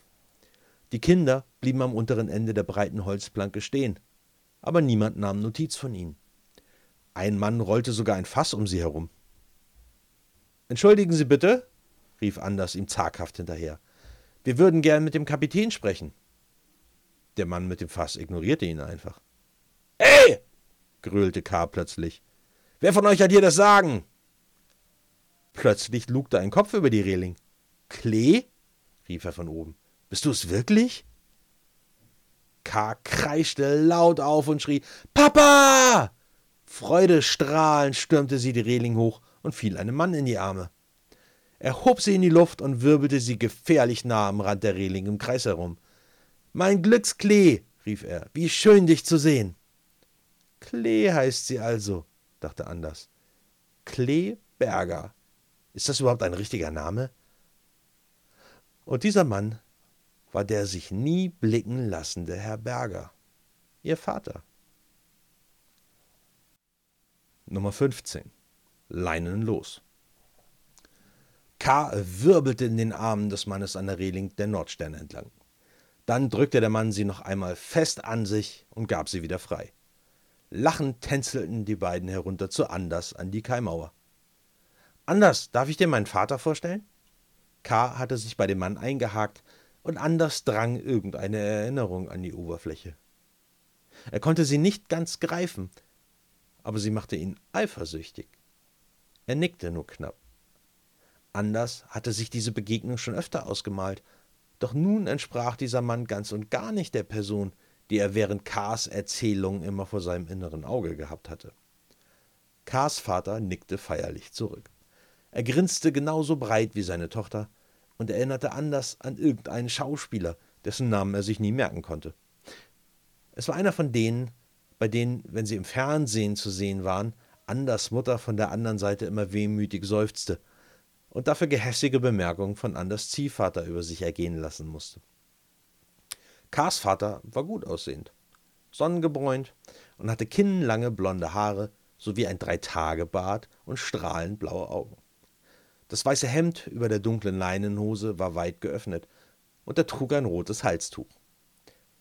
Die Kinder blieben am unteren Ende der breiten Holzplanke stehen, aber niemand nahm Notiz von ihnen. Ein Mann rollte sogar ein Fass um sie herum. Entschuldigen Sie bitte, rief Anders ihm zaghaft hinterher. Wir würden gern mit dem Kapitän sprechen. Der Mann mit dem Fass ignorierte ihn einfach. Hey! gröhlte K. plötzlich. Wer von euch hat hier das Sagen? Plötzlich lugte ein Kopf über die Reling. Klee? rief er von oben. Bist du es wirklich? K. kreischte laut auf und schrie: Papa! Freudestrahlend stürmte sie die Reling hoch und fiel einem Mann in die Arme. Er hob sie in die Luft und wirbelte sie gefährlich nah am Rand der Reling im Kreis herum. Mein Glücksklee, rief er, wie schön dich zu sehen. Klee heißt sie also, dachte Anders. Kleeberger. Ist das überhaupt ein richtiger Name? Und dieser Mann war der sich nie blicken lassende Herr Berger, ihr Vater. Nummer 15. Leinen los. K. wirbelte in den Armen des Mannes an der Reling der Nordsterne entlang. Dann drückte der Mann sie noch einmal fest an sich und gab sie wieder frei. Lachend tänzelten die beiden herunter zu Anders an die Kaimauer. Anders, darf ich dir meinen Vater vorstellen? K. hatte sich bei dem Mann eingehakt, und Anders drang irgendeine Erinnerung an die Oberfläche. Er konnte sie nicht ganz greifen, aber sie machte ihn eifersüchtig. Er nickte nur knapp. Anders hatte sich diese Begegnung schon öfter ausgemalt, doch nun entsprach dieser Mann ganz und gar nicht der Person, die er während Kars Erzählung immer vor seinem inneren Auge gehabt hatte. Kars Vater nickte feierlich zurück. Er grinste genauso breit wie seine Tochter und erinnerte anders an irgendeinen Schauspieler, dessen Namen er sich nie merken konnte. Es war einer von denen, bei denen, wenn sie im Fernsehen zu sehen waren, Anders Mutter von der anderen Seite immer wehmütig seufzte und dafür gehässige Bemerkungen von Anders Ziehvater über sich ergehen lassen musste. Kars Vater war gut aussehend, sonnengebräunt und hatte kinnenlange blonde Haare sowie ein Dreitagebart und strahlend blaue Augen. Das weiße Hemd über der dunklen Leinenhose war weit geöffnet und er trug ein rotes Halstuch.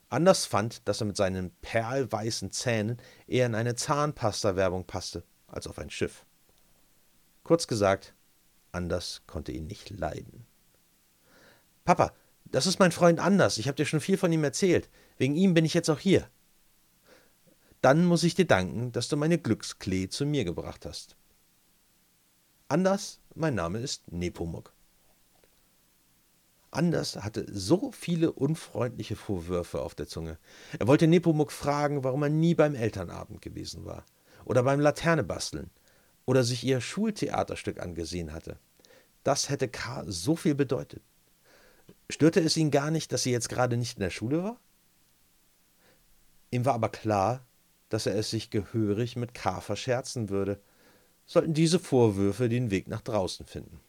Anders fand, dass er mit seinen perlweißen Zähnen eher in eine Zahnpasta-Werbung passte als auf ein Schiff. Kurz gesagt, Anders konnte ihn nicht leiden. Papa, das ist mein Freund Anders. Ich habe dir schon viel von ihm erzählt. Wegen ihm bin ich jetzt auch hier. Dann muss ich dir danken, dass du meine Glücksklee zu mir gebracht hast. Anders, mein Name ist Nepomuk. Anders hatte so viele unfreundliche Vorwürfe auf der Zunge. Er wollte Nepomuk fragen, warum er nie beim Elternabend gewesen war oder beim Laternebasteln oder sich ihr Schultheaterstück angesehen hatte. Das hätte K. so viel bedeutet. Störte es ihn gar nicht, dass sie jetzt gerade nicht in der Schule war? Ihm war aber klar, dass er es sich gehörig mit K. verscherzen würde, sollten diese Vorwürfe den Weg nach draußen finden.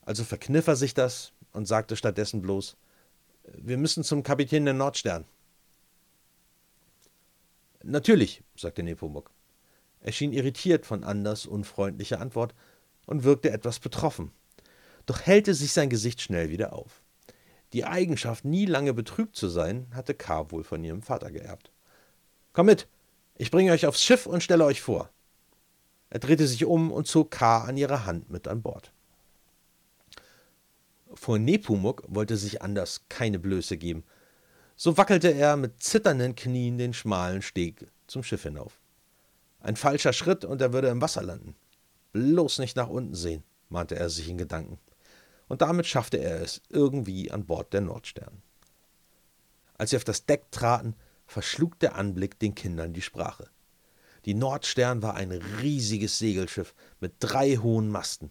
Also verkniff er sich das und sagte stattdessen bloß: Wir müssen zum Kapitän der Nordstern. Natürlich, sagte Nepomuk. Er schien irritiert von Anders unfreundlicher Antwort und wirkte etwas betroffen. Doch hellte sich sein Gesicht schnell wieder auf. Die Eigenschaft, nie lange betrübt zu sein, hatte K. wohl von ihrem Vater geerbt. Komm mit, ich bringe euch aufs Schiff und stelle euch vor. Er drehte sich um und zog K. an ihrer Hand mit an Bord. Vor Nepomuk wollte sich Anders keine Blöße geben. So wackelte er mit zitternden Knien den schmalen Steg zum Schiff hinauf. Ein falscher Schritt und er würde im Wasser landen. Bloß nicht nach unten sehen, mahnte er sich in Gedanken. Und damit schaffte er es irgendwie an Bord der Nordstern. Als sie auf das Deck traten, verschlug der Anblick den Kindern die Sprache. Die Nordstern war ein riesiges Segelschiff mit drei hohen Masten.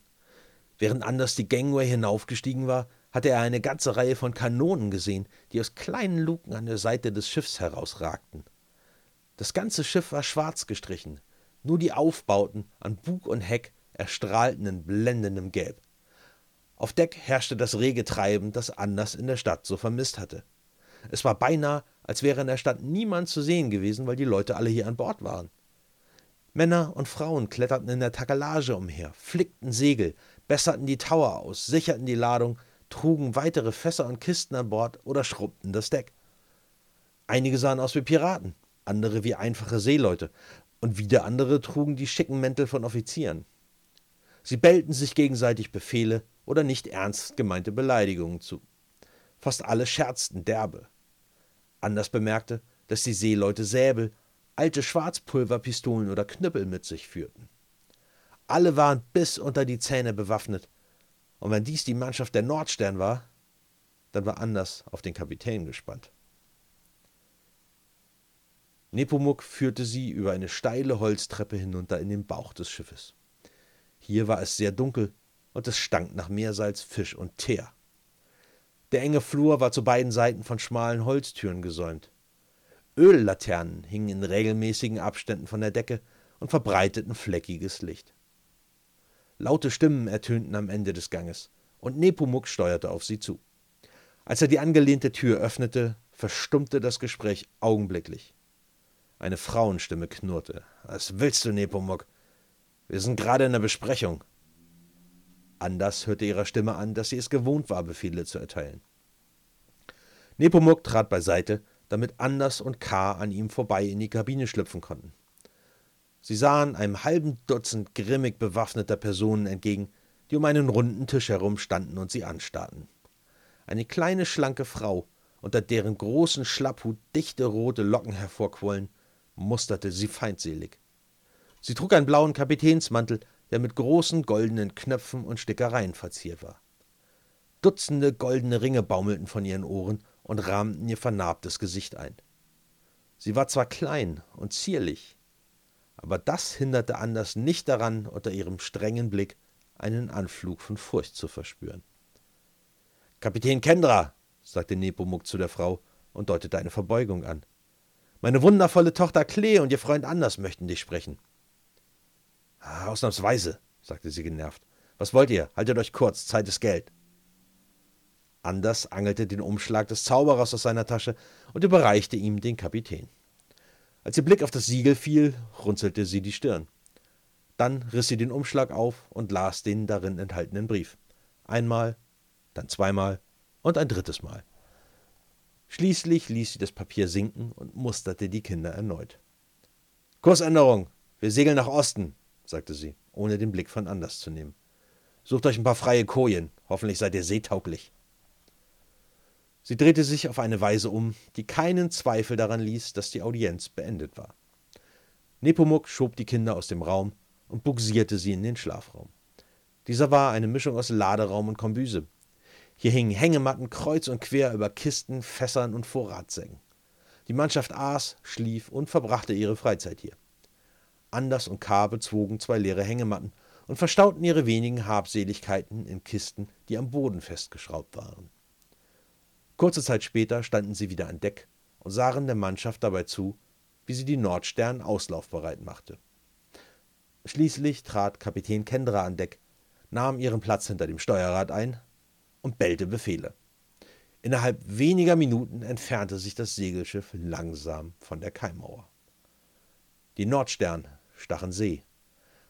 Während Anders die Gangway hinaufgestiegen war, hatte er eine ganze Reihe von Kanonen gesehen, die aus kleinen Luken an der Seite des Schiffs herausragten. Das ganze Schiff war schwarz gestrichen, nur die Aufbauten an Bug und Heck erstrahlten in blendendem Gelb. Auf Deck herrschte das rege Treiben, das Anders in der Stadt so vermisst hatte. Es war beinahe, als wäre in der Stadt niemand zu sehen gewesen, weil die Leute alle hier an Bord waren. Männer und Frauen kletterten in der Takelage umher, flickten Segel, besserten die Tower aus, sicherten die Ladung, trugen weitere Fässer und Kisten an Bord oder schrubbten das Deck. Einige sahen aus wie Piraten, andere wie einfache Seeleute, und wieder andere trugen die schicken Mäntel von Offizieren. Sie bellten sich gegenseitig Befehle oder nicht ernst gemeinte Beleidigungen zu. Fast alle scherzten derbe. Anders bemerkte, dass die Seeleute Säbel, alte Schwarzpulverpistolen oder Knüppel mit sich führten. Alle waren bis unter die Zähne bewaffnet, und wenn dies die Mannschaft der Nordstern war, dann war Anders auf den Kapitän gespannt. Nepomuk führte sie über eine steile Holztreppe hinunter in den Bauch des Schiffes. Hier war es sehr dunkel und es stank nach Meersalz, Fisch und Teer. Der enge Flur war zu beiden Seiten von schmalen Holztüren gesäumt. Öllaternen hingen in regelmäßigen Abständen von der Decke und verbreiteten fleckiges Licht. Laute Stimmen ertönten am Ende des Ganges, und Nepomuk steuerte auf sie zu. Als er die angelehnte Tür öffnete, verstummte das Gespräch augenblicklich. Eine Frauenstimme knurrte. Was willst du, Nepomuk? Wir sind gerade in der Besprechung. Anders hörte ihrer Stimme an, dass sie es gewohnt war, Befehle zu erteilen. Nepomuk trat beiseite, damit Anders und K. an ihm vorbei in die Kabine schlüpfen konnten. Sie sahen einem halben Dutzend grimmig bewaffneter Personen entgegen, die um einen runden Tisch herum standen und sie anstarrten. Eine kleine, schlanke Frau, unter deren großen Schlapphut dichte rote Locken hervorquollen, musterte sie feindselig. Sie trug einen blauen Kapitänsmantel, der mit großen goldenen Knöpfen und Stickereien verziert war. Dutzende goldene Ringe baumelten von ihren Ohren und rahmten ihr vernarbtes Gesicht ein. Sie war zwar klein und zierlich, aber das hinderte Anders nicht daran, unter ihrem strengen Blick einen Anflug von Furcht zu verspüren. Kapitän Kendra, sagte Nepomuk zu der Frau und deutete eine Verbeugung an. Meine wundervolle Tochter Klee und ihr Freund Anders möchten dich sprechen. Ah, ausnahmsweise, sagte sie genervt. Was wollt ihr? Haltet euch kurz, Zeit ist Geld. Anders angelte den Umschlag des Zauberers aus seiner Tasche und überreichte ihm den Kapitän. Als ihr Blick auf das Siegel fiel, runzelte sie die Stirn. Dann riss sie den Umschlag auf und las den darin enthaltenen Brief. Einmal, dann zweimal und ein drittes Mal. Schließlich ließ sie das Papier sinken und musterte die Kinder erneut. Kursänderung, wir segeln nach Osten, sagte sie, ohne den Blick von Anders zu nehmen. Sucht euch ein paar freie Kojen, hoffentlich seid ihr seetauglich. Sie drehte sich auf eine Weise um, die keinen Zweifel daran ließ, dass die Audienz beendet war. Nepomuk schob die Kinder aus dem Raum und bugsierte sie in den Schlafraum. Dieser war eine Mischung aus Laderaum und Kombüse, hier hingen Hängematten kreuz und quer über Kisten, Fässern und Vorratssäcken. Die Mannschaft aß, schlief und verbrachte ihre Freizeit hier. Anders und K. bezwogen zwei leere Hängematten und verstauten ihre wenigen Habseligkeiten in Kisten, die am Boden festgeschraubt waren. Kurze Zeit später standen sie wieder an Deck und sahen der Mannschaft dabei zu, wie sie die Nordstern auslaufbereit machte. Schließlich trat Kapitän Kendra an Deck, nahm ihren Platz hinter dem Steuerrad ein und bellte Befehle. Innerhalb weniger Minuten entfernte sich das Segelschiff langsam von der Kaimauer. Die Nordstern stach in See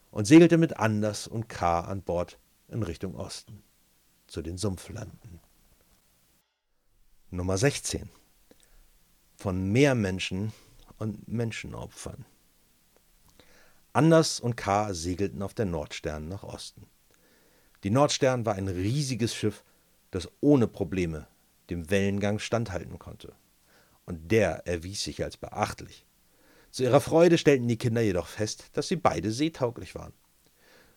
und segelte mit Anders und K. an Bord in Richtung Osten. zu den Sumpflanden. Nummer 16. Von Meermenschen und Menschenopfern. Anders und K. segelten auf der Nordstern nach Osten. Die Nordstern war ein riesiges Schiff, das ohne Probleme dem Wellengang standhalten konnte. Und der erwies sich als beachtlich. Zu ihrer Freude stellten die Kinder jedoch fest, dass sie beide seetauglich waren.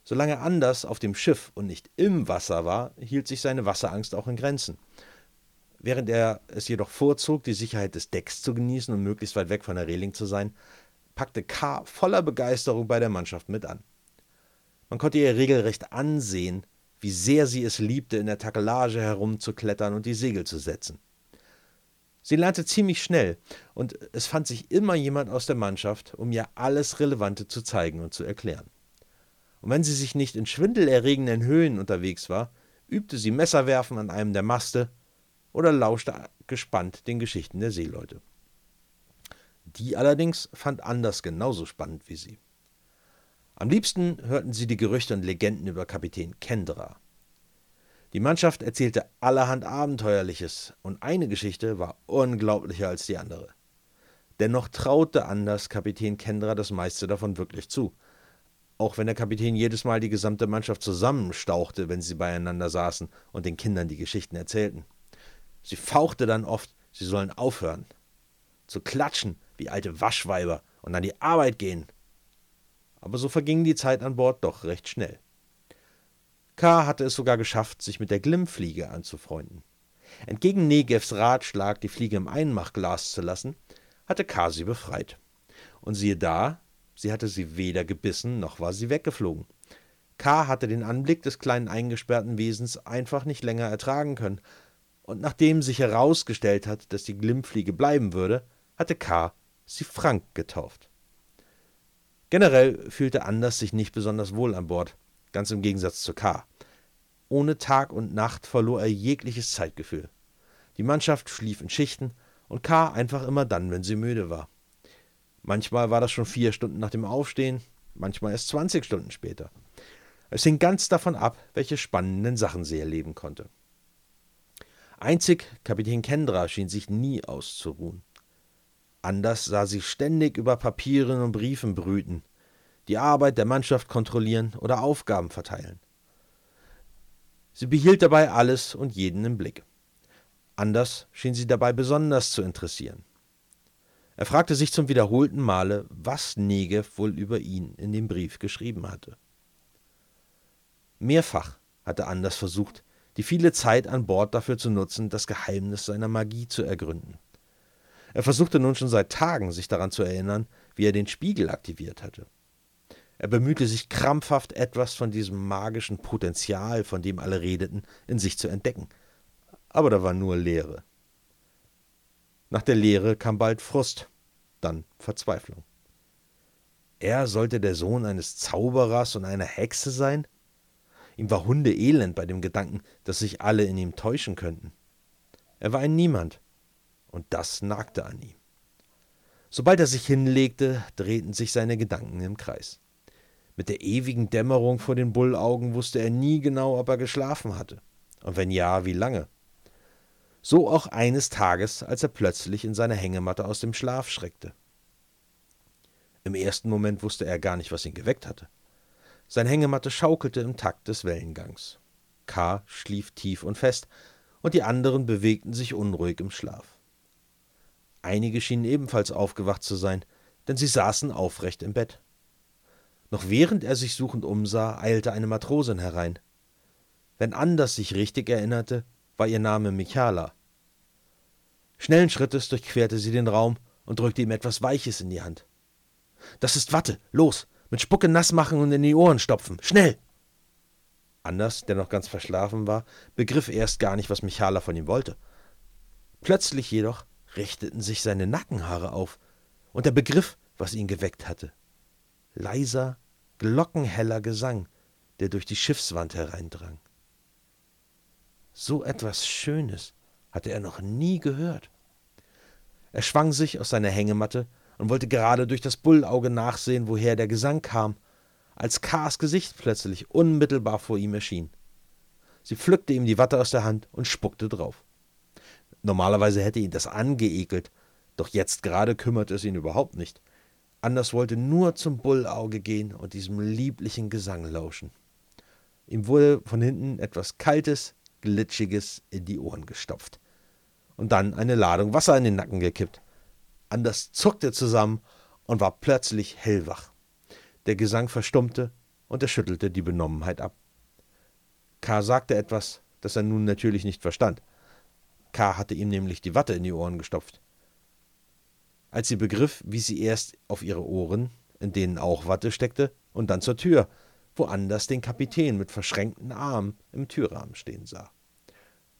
Solange Anders auf dem Schiff und nicht im Wasser war, hielt sich seine Wasserangst auch in Grenzen. Während er es jedoch vorzog, die Sicherheit des Decks zu genießen und möglichst weit weg von der Reling zu sein, packte K. voller Begeisterung bei der Mannschaft mit an. Man konnte ihr regelrecht ansehen, wie sehr sie es liebte, in der Takelage herumzuklettern und die Segel zu setzen. Sie lernte ziemlich schnell, und es fand sich immer jemand aus der Mannschaft, um ihr alles Relevante zu zeigen und zu erklären. Und wenn sie sich nicht in schwindelerregenden Höhen unterwegs war, übte sie Messerwerfen an einem der Maste oder lauschte gespannt den Geschichten der Seeleute. Die allerdings fand Anders genauso spannend wie sie. Am liebsten hörten sie die Gerüchte und Legenden über Kapitän Kendra. Die Mannschaft erzählte allerhand Abenteuerliches, und eine Geschichte war unglaublicher als die andere. Dennoch traute Anders Kapitän Kendra das meiste davon wirklich zu, auch wenn der Kapitän jedes Mal die gesamte Mannschaft zusammenstauchte, wenn sie beieinander saßen und den Kindern die Geschichten erzählten. Sie fauchte dann oft, sie sollen aufhören, zu klatschen wie alte Waschweiber und an die Arbeit gehen. Aber so verging die Zeit an Bord doch recht schnell. K. hatte es sogar geschafft, sich mit der Glimmfliege anzufreunden. Entgegen Negevs Ratschlag, die Fliege im Einmachglas zu lassen, hatte K. sie befreit. Und siehe da, sie hatte sie weder gebissen, noch war sie weggeflogen. K. hatte den Anblick des kleinen eingesperrten Wesens einfach nicht länger ertragen können, und nachdem sich herausgestellt hat, dass die Glimmfliege bleiben würde, hatte K. sie Frank getauft. Generell fühlte Anders sich nicht besonders wohl an Bord, ganz im Gegensatz zu K. Ohne Tag und Nacht verlor er jegliches Zeitgefühl. Die Mannschaft schlief in Schichten und K. einfach immer dann, wenn sie müde war. Manchmal war das schon vier Stunden nach dem Aufstehen, manchmal erst 20 Stunden später. Es hing ganz davon ab, welche spannenden Sachen sie erleben konnte. Einzig Kapitän Kendra schien sich nie auszuruhen. Anders sah sie ständig über Papieren und Briefen brüten, die Arbeit der Mannschaft kontrollieren oder Aufgaben verteilen. Sie behielt dabei alles und jeden im Blick. Anders schien sie dabei besonders zu interessieren. Er fragte sich zum wiederholten Male, was Negev wohl über ihn in dem Brief geschrieben hatte. Mehrfach hatte Anders versucht, die viele Zeit an Bord dafür zu nutzen, das Geheimnis seiner Magie zu ergründen. Er versuchte nun schon seit Tagen, sich daran zu erinnern, wie er den Spiegel aktiviert hatte. Er bemühte sich krampfhaft, etwas von diesem magischen Potenzial, von dem alle redeten, in sich zu entdecken. Aber da war nur Leere. Nach der Leere kam bald Frust, dann Verzweiflung. Er sollte der Sohn eines Zauberers und einer Hexe sein? Ihm war hundeelend bei dem Gedanken, dass sich alle in ihm täuschen könnten. Er war ein Niemand, und das nagte an ihm. Sobald er sich hinlegte, drehten sich seine Gedanken im Kreis. Mit der ewigen Dämmerung vor den Bullaugen wusste er nie genau, ob er geschlafen hatte, und wenn ja, wie lange. So auch eines Tages, als er plötzlich in seiner Hängematte aus dem Schlaf schreckte. Im ersten Moment wusste er gar nicht, was ihn geweckt hatte. Sein Hängematte schaukelte im Takt des Wellengangs. K. schlief tief und fest, und die anderen bewegten sich unruhig im Schlaf. Einige schienen ebenfalls aufgewacht zu sein, denn sie saßen aufrecht im Bett. Noch während er sich suchend umsah, eilte eine Matrosin herein. Wenn Anders sich richtig erinnerte, war ihr Name Michala. Schnellen Schrittes durchquerte sie den Raum und drückte ihm etwas Weiches in die Hand. Das ist Watte. Los, mit Spucke nass machen und in die Ohren stopfen. Schnell! Anders, der noch ganz verschlafen war, begriff erst gar nicht, was Michala von ihm wollte. Plötzlich jedoch richteten sich seine Nackenhaare auf, und er begriff, was ihn geweckt hatte. Leiser, glockenheller Gesang, der durch die Schiffswand hereindrang. So etwas Schönes hatte er noch nie gehört. Er schwang sich aus seiner Hängematte und wollte gerade durch das Bullauge nachsehen, woher der Gesang kam, als Kars Gesicht plötzlich unmittelbar vor ihm erschien. Sie pflückte ihm die Watte aus der Hand und spuckte drauf. Normalerweise hätte ihn das angeekelt, doch jetzt gerade kümmerte es ihn überhaupt nicht. Anders wollte nur zum Bullauge gehen und diesem lieblichen Gesang lauschen. Ihm wurde von hinten etwas Kaltes, Glitschiges in die Ohren gestopft. Und dann eine Ladung Wasser in den Nacken gekippt. Anders zuckte zusammen und war plötzlich hellwach. Der Gesang verstummte und er schüttelte die Benommenheit ab. K. sagte etwas, das er nun natürlich nicht verstand. K. hatte ihm nämlich die Watte in die Ohren gestopft. Als sie begriff, wie sie erst auf ihre Ohren, in denen auch Watte steckte, und dann zur Tür, woanders den Kapitän mit verschränkten Armen im Türrahmen stehen sah.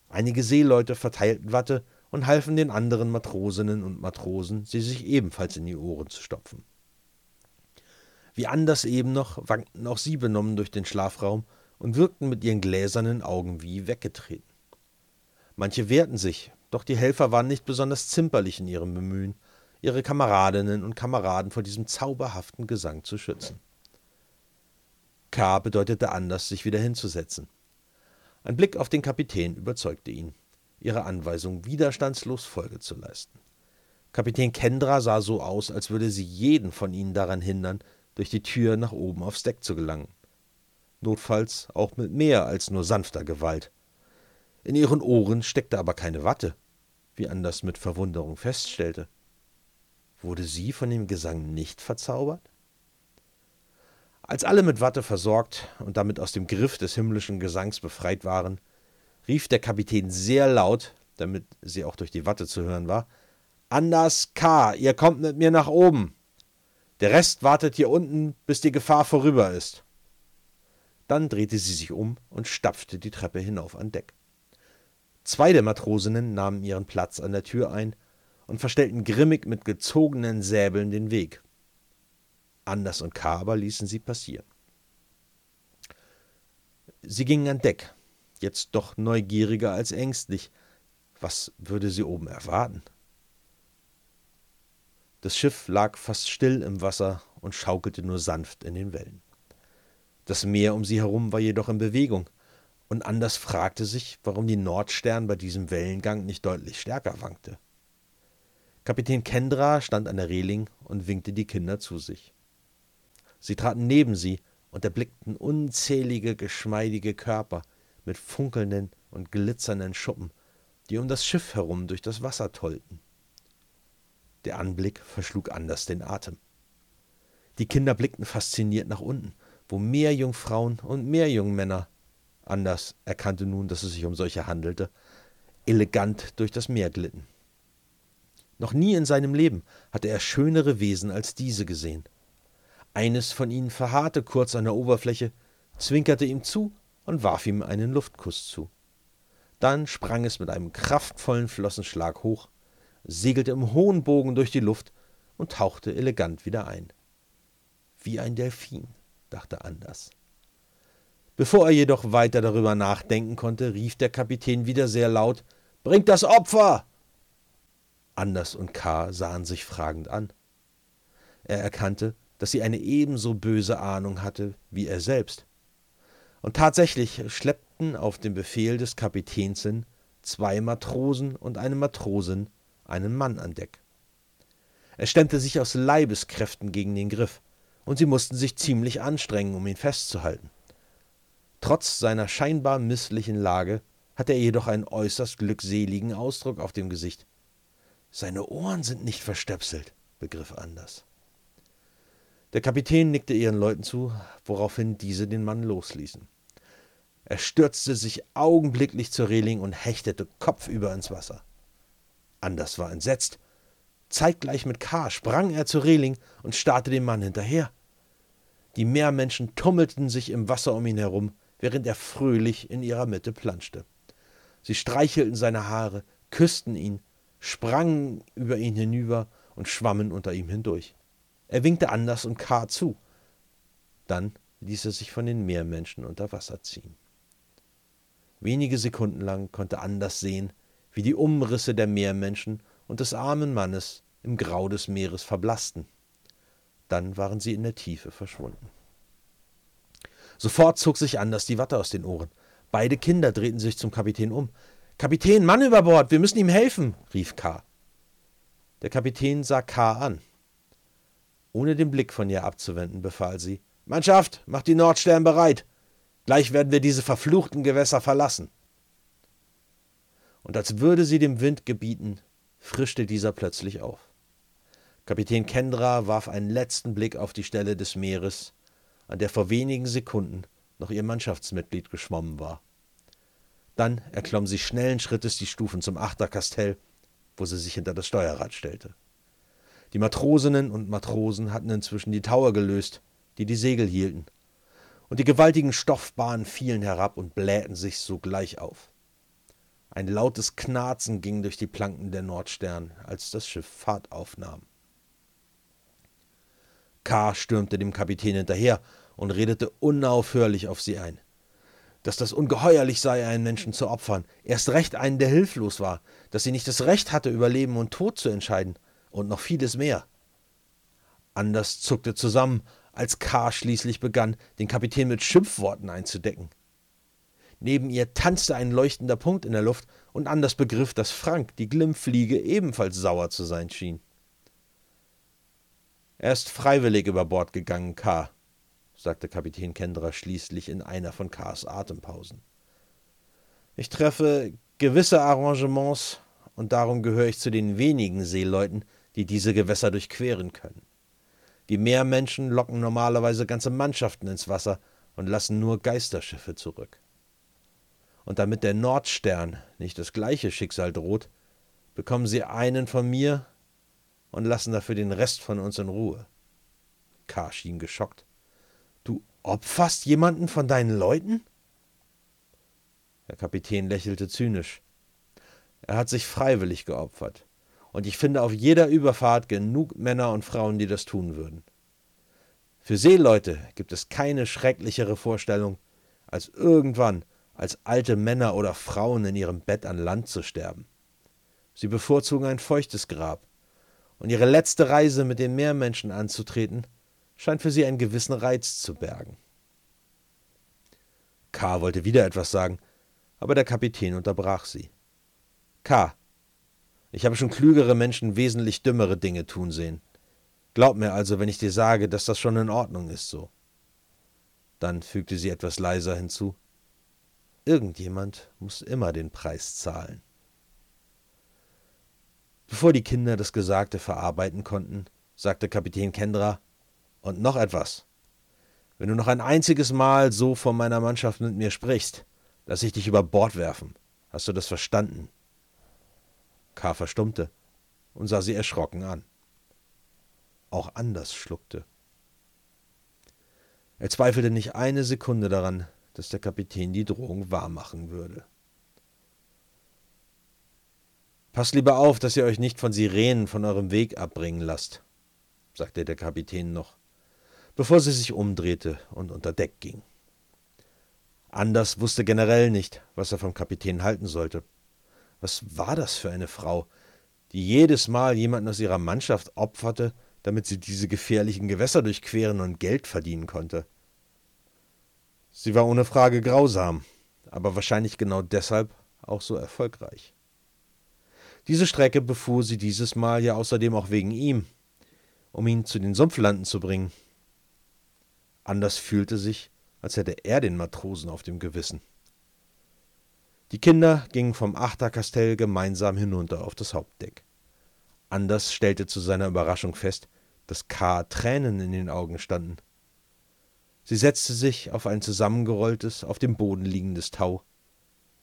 Einige Seeleute verteilten Watte und halfen den anderen Matrosinnen und Matrosen, sie sich ebenfalls in die Ohren zu stopfen. Wie anders eben noch wankten auch sie benommen durch den Schlafraum und wirkten mit ihren gläsernen Augen wie weggetreten. Manche wehrten sich, doch die Helfer waren nicht besonders zimperlich in ihrem Bemühen, ihre Kameradinnen und Kameraden vor diesem zauberhaften Gesang zu schützen. K. bedeutete anders, sich wieder hinzusetzen. Ein Blick auf den Kapitän überzeugte ihn, ihrer Anweisung widerstandslos Folge zu leisten. Kapitän Kendra sah so aus, als würde sie jeden von ihnen daran hindern, durch die Tür nach oben aufs Deck zu gelangen. Notfalls auch mit mehr als nur sanfter Gewalt. In ihren Ohren steckte aber keine Watte, wie Anders mit Verwunderung feststellte. Wurde sie von dem Gesang nicht verzaubert? Als alle mit Watte versorgt und damit aus dem Griff des himmlischen Gesangs befreit waren, rief der Kapitän sehr laut, damit sie auch durch die Watte zu hören war, Anders K., ihr kommt mit mir nach oben. Der Rest wartet hier unten, bis die Gefahr vorüber ist. Dann drehte sie sich um und stapfte die Treppe hinauf an Deck. Zwei der Matrosinnen nahmen ihren Platz an der Tür ein und verstellten grimmig mit gezogenen Säbeln den Weg. Anders und Kaber ließen sie passieren. Sie gingen an Deck, jetzt doch neugieriger als ängstlich. Was würde sie oben erwarten? Das Schiff lag fast still im Wasser und schaukelte nur sanft in den Wellen. Das Meer um sie herum war jedoch in Bewegung, und Anders fragte sich, warum die Nordstern bei diesem Wellengang nicht deutlich stärker wankte. Kapitän Kendra stand an der Reling und winkte die Kinder zu sich. Sie traten neben sie und erblickten unzählige geschmeidige Körper mit funkelnden und glitzernden Schuppen, die um das Schiff herum durch das Wasser tollten. Der Anblick verschlug Anders den Atem. Die Kinder blickten fasziniert nach unten, wo mehr Jungfrauen und mehr Jungmänner, Anders erkannte nun, dass es sich um solche handelte, elegant durch das Meer glitten. Noch nie in seinem Leben hatte er schönere Wesen als diese gesehen. Eines von ihnen verharrte kurz an der Oberfläche, zwinkerte ihm zu und warf ihm einen Luftkuss zu. Dann sprang es mit einem kraftvollen Flossenschlag hoch, segelte im hohen Bogen durch die Luft und tauchte elegant wieder ein. Wie ein Delfin, dachte Anders. Bevor er jedoch weiter darüber nachdenken konnte, rief der Kapitän wieder sehr laut Bringt das Opfer. Anders und K. sahen sich fragend an. Er erkannte, dass sie eine ebenso böse Ahnung hatte wie er selbst. Und tatsächlich schleppten auf den Befehl des Kapitäns hin zwei Matrosen und eine Matrosin einen Mann an Deck. Er stemmte sich aus Leibeskräften gegen den Griff, und sie mussten sich ziemlich anstrengen, um ihn festzuhalten. Trotz seiner scheinbar misslichen Lage hatte er jedoch einen äußerst glückseligen Ausdruck auf dem Gesicht. Seine Ohren sind nicht verstöpselt, begriff Anders. Der Kapitän nickte ihren Leuten zu, woraufhin diese den Mann losließen. Er stürzte sich augenblicklich zur Reling und hechtete kopfüber ins Wasser. Anders war entsetzt. Zeitgleich mit K. sprang er zur Reling und starrte dem Mann hinterher. Die Meermenschen tummelten sich im Wasser um ihn herum, während er fröhlich in ihrer Mitte planschte. Sie streichelten seine Haare, küssten ihn, sprangen über ihn hinüber und schwammen unter ihm hindurch. Er winkte Anders und K. zu. Dann ließ er sich von den Meermenschen unter Wasser ziehen. Wenige Sekunden lang konnte Anders sehen, wie die Umrisse der Meermenschen und des armen Mannes im Grau des Meeres verblassten. Dann waren sie in der Tiefe verschwunden. Sofort zog sich Anders die Watte aus den Ohren. Beide Kinder drehten sich zum Kapitän um. Kapitän, Mann über Bord, wir müssen ihm helfen, rief K. Der Kapitän sah K. an. Ohne den Blick von ihr abzuwenden, befahl sie: Mannschaft, macht die Nordstern bereit. Gleich werden wir diese verfluchten Gewässer verlassen. Und als würde sie dem Wind gebieten, frischte dieser plötzlich auf. Kapitän Kendra warf einen letzten Blick auf die Stelle des Meeres, an der vor wenigen Sekunden noch ihr Mannschaftsmitglied geschwommen war. Dann erklomm sie schnellen Schrittes die Stufen zum Achterkastell, wo sie sich hinter das Steuerrad stellte. Die Matrosinnen und Matrosen hatten inzwischen die Taue gelöst, die die Segel hielten, und die gewaltigen Stoffbahnen fielen herab und blähten sich sogleich auf. Ein lautes Knarzen ging durch die Planken der Nordstern, als das Schiff Fahrt aufnahm. K. stürmte dem Kapitän hinterher und redete unaufhörlich auf sie ein. Dass das ungeheuerlich sei, einen Menschen zu opfern, erst recht einen, der hilflos war, dass sie nicht das Recht hatte, über Leben und Tod zu entscheiden, und noch vieles mehr. Anders zuckte zusammen, als K. schließlich begann, den Kapitän mit Schimpfworten einzudecken. Neben ihr tanzte ein leuchtender Punkt in der Luft, und Anders begriff, dass Frank, die Glimmfliege, ebenfalls sauer zu sein schien. Er ist freiwillig über Bord gegangen, K., sagte Kapitän Kendra schließlich in einer von K.s Atempausen. Ich treffe gewisse Arrangements, und darum gehöre ich zu den wenigen Seeleuten, die diese Gewässer durchqueren können. Die Meermenschen locken normalerweise ganze Mannschaften ins Wasser und lassen nur Geisterschiffe zurück. Und damit der Nordstern nicht das gleiche Schicksal droht, bekommen sie einen von mir und lassen dafür den Rest von uns in Ruhe. K. schien geschockt. Opferst jemanden von deinen Leuten? Der Kapitän lächelte zynisch. Er hat sich freiwillig geopfert und ich finde auf jeder Überfahrt genug Männer und Frauen, die das tun würden. Für Seeleute gibt es keine schrecklichere Vorstellung, als irgendwann als alte Männer oder Frauen in ihrem Bett an Land zu sterben. Sie bevorzugen ein feuchtes Grab, und ihre letzte Reise mit den Meermenschen anzutreten, scheint für sie einen gewissen Reiz zu bergen. K. wollte wieder etwas sagen, aber der Kapitän unterbrach sie. K. Ich habe schon klügere Menschen wesentlich dümmere Dinge tun sehen. Glaub mir also, wenn ich dir sage, dass das schon in Ordnung ist so. Dann fügte sie etwas leiser hinzu. Irgendjemand muss immer den Preis zahlen. Bevor die Kinder das Gesagte verarbeiten konnten, sagte Kapitän Kendra, und noch etwas. Wenn du noch ein einziges Mal so von meiner Mannschaft mit mir sprichst, lass ich dich über Bord werfen. Hast du das verstanden? K. verstummte und sah sie erschrocken an. Auch Anders schluckte. Er zweifelte nicht eine Sekunde daran, dass der Kapitän die Drohung wahrmachen würde. Passt lieber auf, dass ihr euch nicht von Sirenen von eurem Weg abbringen lasst, sagte der Kapitän noch, bevor sie sich umdrehte und unter Deck ging. Anders wusste generell nicht, was er vom Kapitän halten sollte. Was war das für eine Frau, die jedes Mal jemanden aus ihrer Mannschaft opferte, damit sie diese gefährlichen Gewässer durchqueren und Geld verdienen konnte? Sie war ohne Frage grausam, aber wahrscheinlich genau deshalb auch so erfolgreich. Diese Strecke befuhr sie dieses Mal ja außerdem auch wegen ihm, um ihn zu den Sumpflanden zu bringen. Anders fühlte sich, als hätte er den Matrosen auf dem Gewissen. Die Kinder gingen vom Achterkastell gemeinsam hinunter auf das Hauptdeck. Anders stellte zu seiner Überraschung fest, dass K. Tränen in den Augen standen. Sie setzte sich auf ein zusammengerolltes, auf dem Boden liegendes Tau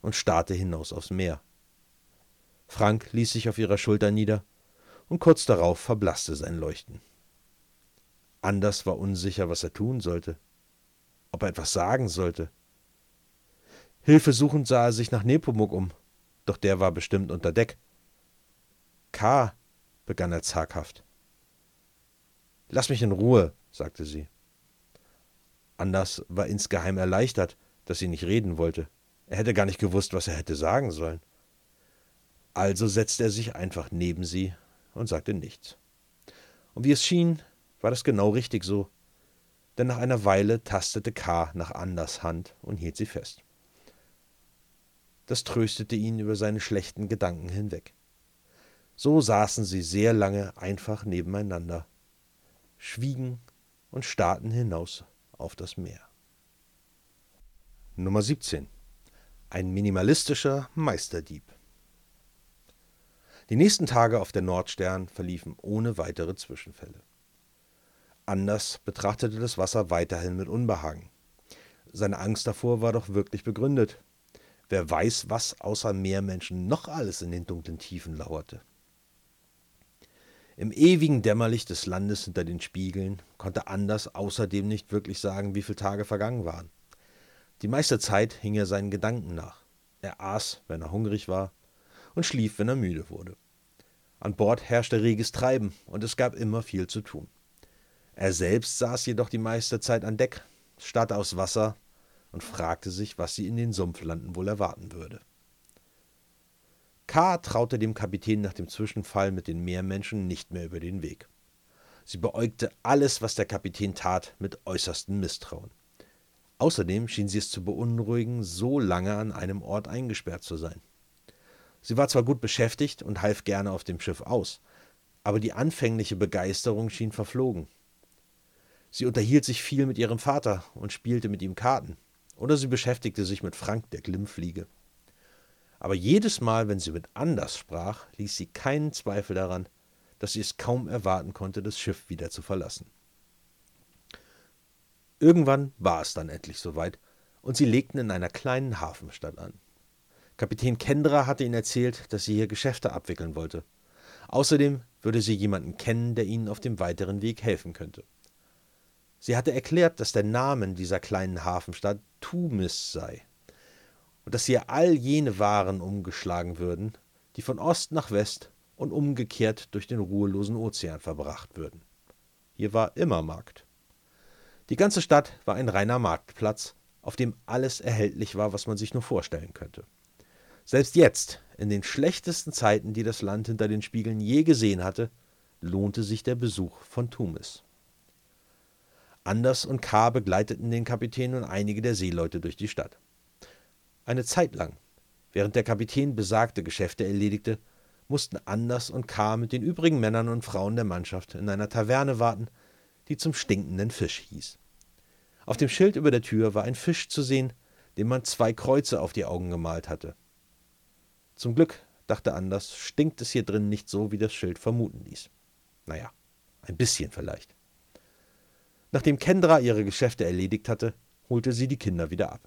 und starrte hinaus aufs Meer. Frank ließ sich auf ihrer Schulter nieder, und kurz darauf verblasste sein Leuchten. Anders war unsicher, was er tun sollte, ob er etwas sagen sollte. Hilfesuchend sah er sich nach Nepomuk um, doch der war bestimmt unter Deck. K, begann er zaghaft. Lass mich in Ruhe, sagte sie. Anders war insgeheim erleichtert, dass sie nicht reden wollte. Er hätte gar nicht gewusst, was er hätte sagen sollen. Also setzte er sich einfach neben sie und sagte nichts. Und wie es schien, war das genau richtig so, denn nach einer Weile tastete K. nach Anders Hand und hielt sie fest. das tröstete ihn über seine schlechten Gedanken hinweg. So saßen sie sehr lange einfach nebeneinander, schwiegen und starrten hinaus auf das Meer. Nummer 17. Ein minimalistischer Meisterdieb. Die nächsten Tage auf der Nordstern verliefen ohne weitere Zwischenfälle. Anders betrachtete das Wasser weiterhin mit Unbehagen. Seine Angst davor war doch wirklich begründet. Wer weiß, was außer Meermenschen noch alles in den dunklen Tiefen lauerte. Im ewigen Dämmerlicht des Landes hinter den Spiegeln konnte Anders außerdem nicht wirklich sagen, wie viele Tage vergangen waren. Die meiste Zeit hing er seinen Gedanken nach. Er aß, wenn er hungrig war, und schlief, wenn er müde wurde. An Bord herrschte reges Treiben und es gab immer viel zu tun. Er selbst saß jedoch die meiste Zeit an Deck, starrte aus Wasser und fragte sich, was sie in den Sumpflanden wohl erwarten würde. K. traute dem Kapitän nach dem Zwischenfall mit den Meermenschen nicht mehr über den Weg. Sie beäugte alles, was der Kapitän tat, mit äußerstem Misstrauen. Außerdem schien sie es zu beunruhigen, so lange an einem Ort eingesperrt zu sein. Sie war zwar gut beschäftigt und half gerne auf dem Schiff aus, aber die anfängliche Begeisterung schien verflogen. Sie unterhielt sich viel mit ihrem Vater und spielte mit ihm Karten, oder sie beschäftigte sich mit Frank der Glimmfliege. Aber jedes Mal, wenn sie mit Anders sprach, ließ sie keinen Zweifel daran, dass sie es kaum erwarten konnte, das Schiff wieder zu verlassen. Irgendwann war es dann endlich soweit, und sie legten in einer kleinen Hafenstadt an. Kapitän Kendra hatte ihnen erzählt, dass sie hier Geschäfte abwickeln wollte. Außerdem würde sie jemanden kennen, der ihnen auf dem weiteren Weg helfen könnte. Sie hatte erklärt, dass der Name dieser kleinen Hafenstadt Tumis sei und dass hier all jene Waren umgeschlagen würden, die von Ost nach West und umgekehrt durch den ruhelosen Ozean verbracht würden. Hier war immer Markt. Die ganze Stadt war ein reiner Marktplatz, auf dem alles erhältlich war, was man sich nur vorstellen könnte. Selbst jetzt, in den schlechtesten Zeiten, die das Land hinter den Spiegeln je gesehen hatte, lohnte sich der Besuch von Tumis. Anders und K. begleiteten den Kapitän und einige der Seeleute durch die Stadt. Eine Zeit lang, während der Kapitän besagte Geschäfte erledigte, mussten Anders und K. mit den übrigen Männern und Frauen der Mannschaft in einer Taverne warten, die zum stinkenden Fisch hieß. Auf dem Schild über der Tür war ein Fisch zu sehen, dem man zwei Kreuze auf die Augen gemalt hatte. Zum Glück, dachte Anders, stinkt es hier drin nicht so, wie das Schild vermuten ließ. Naja, ein bisschen vielleicht. Nachdem Kendra ihre Geschäfte erledigt hatte, holte sie die Kinder wieder ab.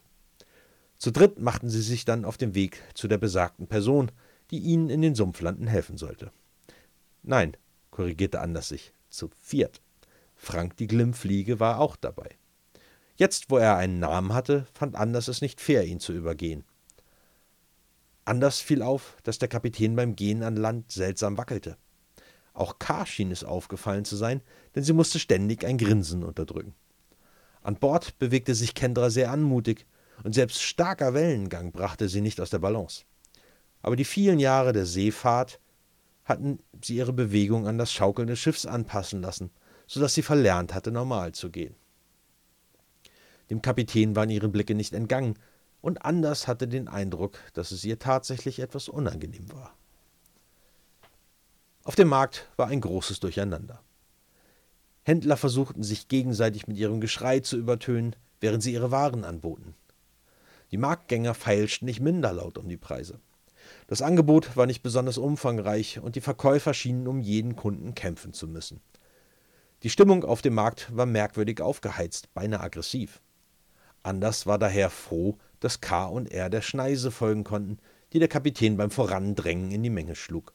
Zu dritt machten sie sich dann auf den Weg zu der besagten Person, die ihnen in den Sumpflanden helfen sollte. Nein, korrigierte Anders sich, zu viert. Frank die Glimmfliege war auch dabei. Jetzt, wo er einen Namen hatte, fand Anders es nicht fair, ihn zu übergehen. Anders fiel auf, dass der Kapitän beim Gehen an Land seltsam wackelte. Auch K. schien es aufgefallen zu sein, denn sie musste ständig ein Grinsen unterdrücken. An Bord bewegte sich Kendra sehr anmutig, und selbst starker Wellengang brachte sie nicht aus der Balance. Aber die vielen Jahre der Seefahrt hatten sie ihre Bewegung an das Schaukeln des Schiffs anpassen lassen, so dass sie verlernt hatte, normal zu gehen. Dem Kapitän waren ihre Blicke nicht entgangen, und Anders hatte den Eindruck, dass es ihr tatsächlich etwas unangenehm war. Auf dem Markt war ein großes Durcheinander. Händler versuchten sich gegenseitig mit ihrem Geschrei zu übertönen, während sie ihre Waren anboten. Die Marktgänger feilschten nicht minder laut um die Preise. Das Angebot war nicht besonders umfangreich und die Verkäufer schienen um jeden Kunden kämpfen zu müssen. Die Stimmung auf dem Markt war merkwürdig aufgeheizt, beinahe aggressiv. Anders war daher froh, dass K. und er der Schneise folgen konnten, die der Kapitän beim Vorandrängen in die Menge schlug.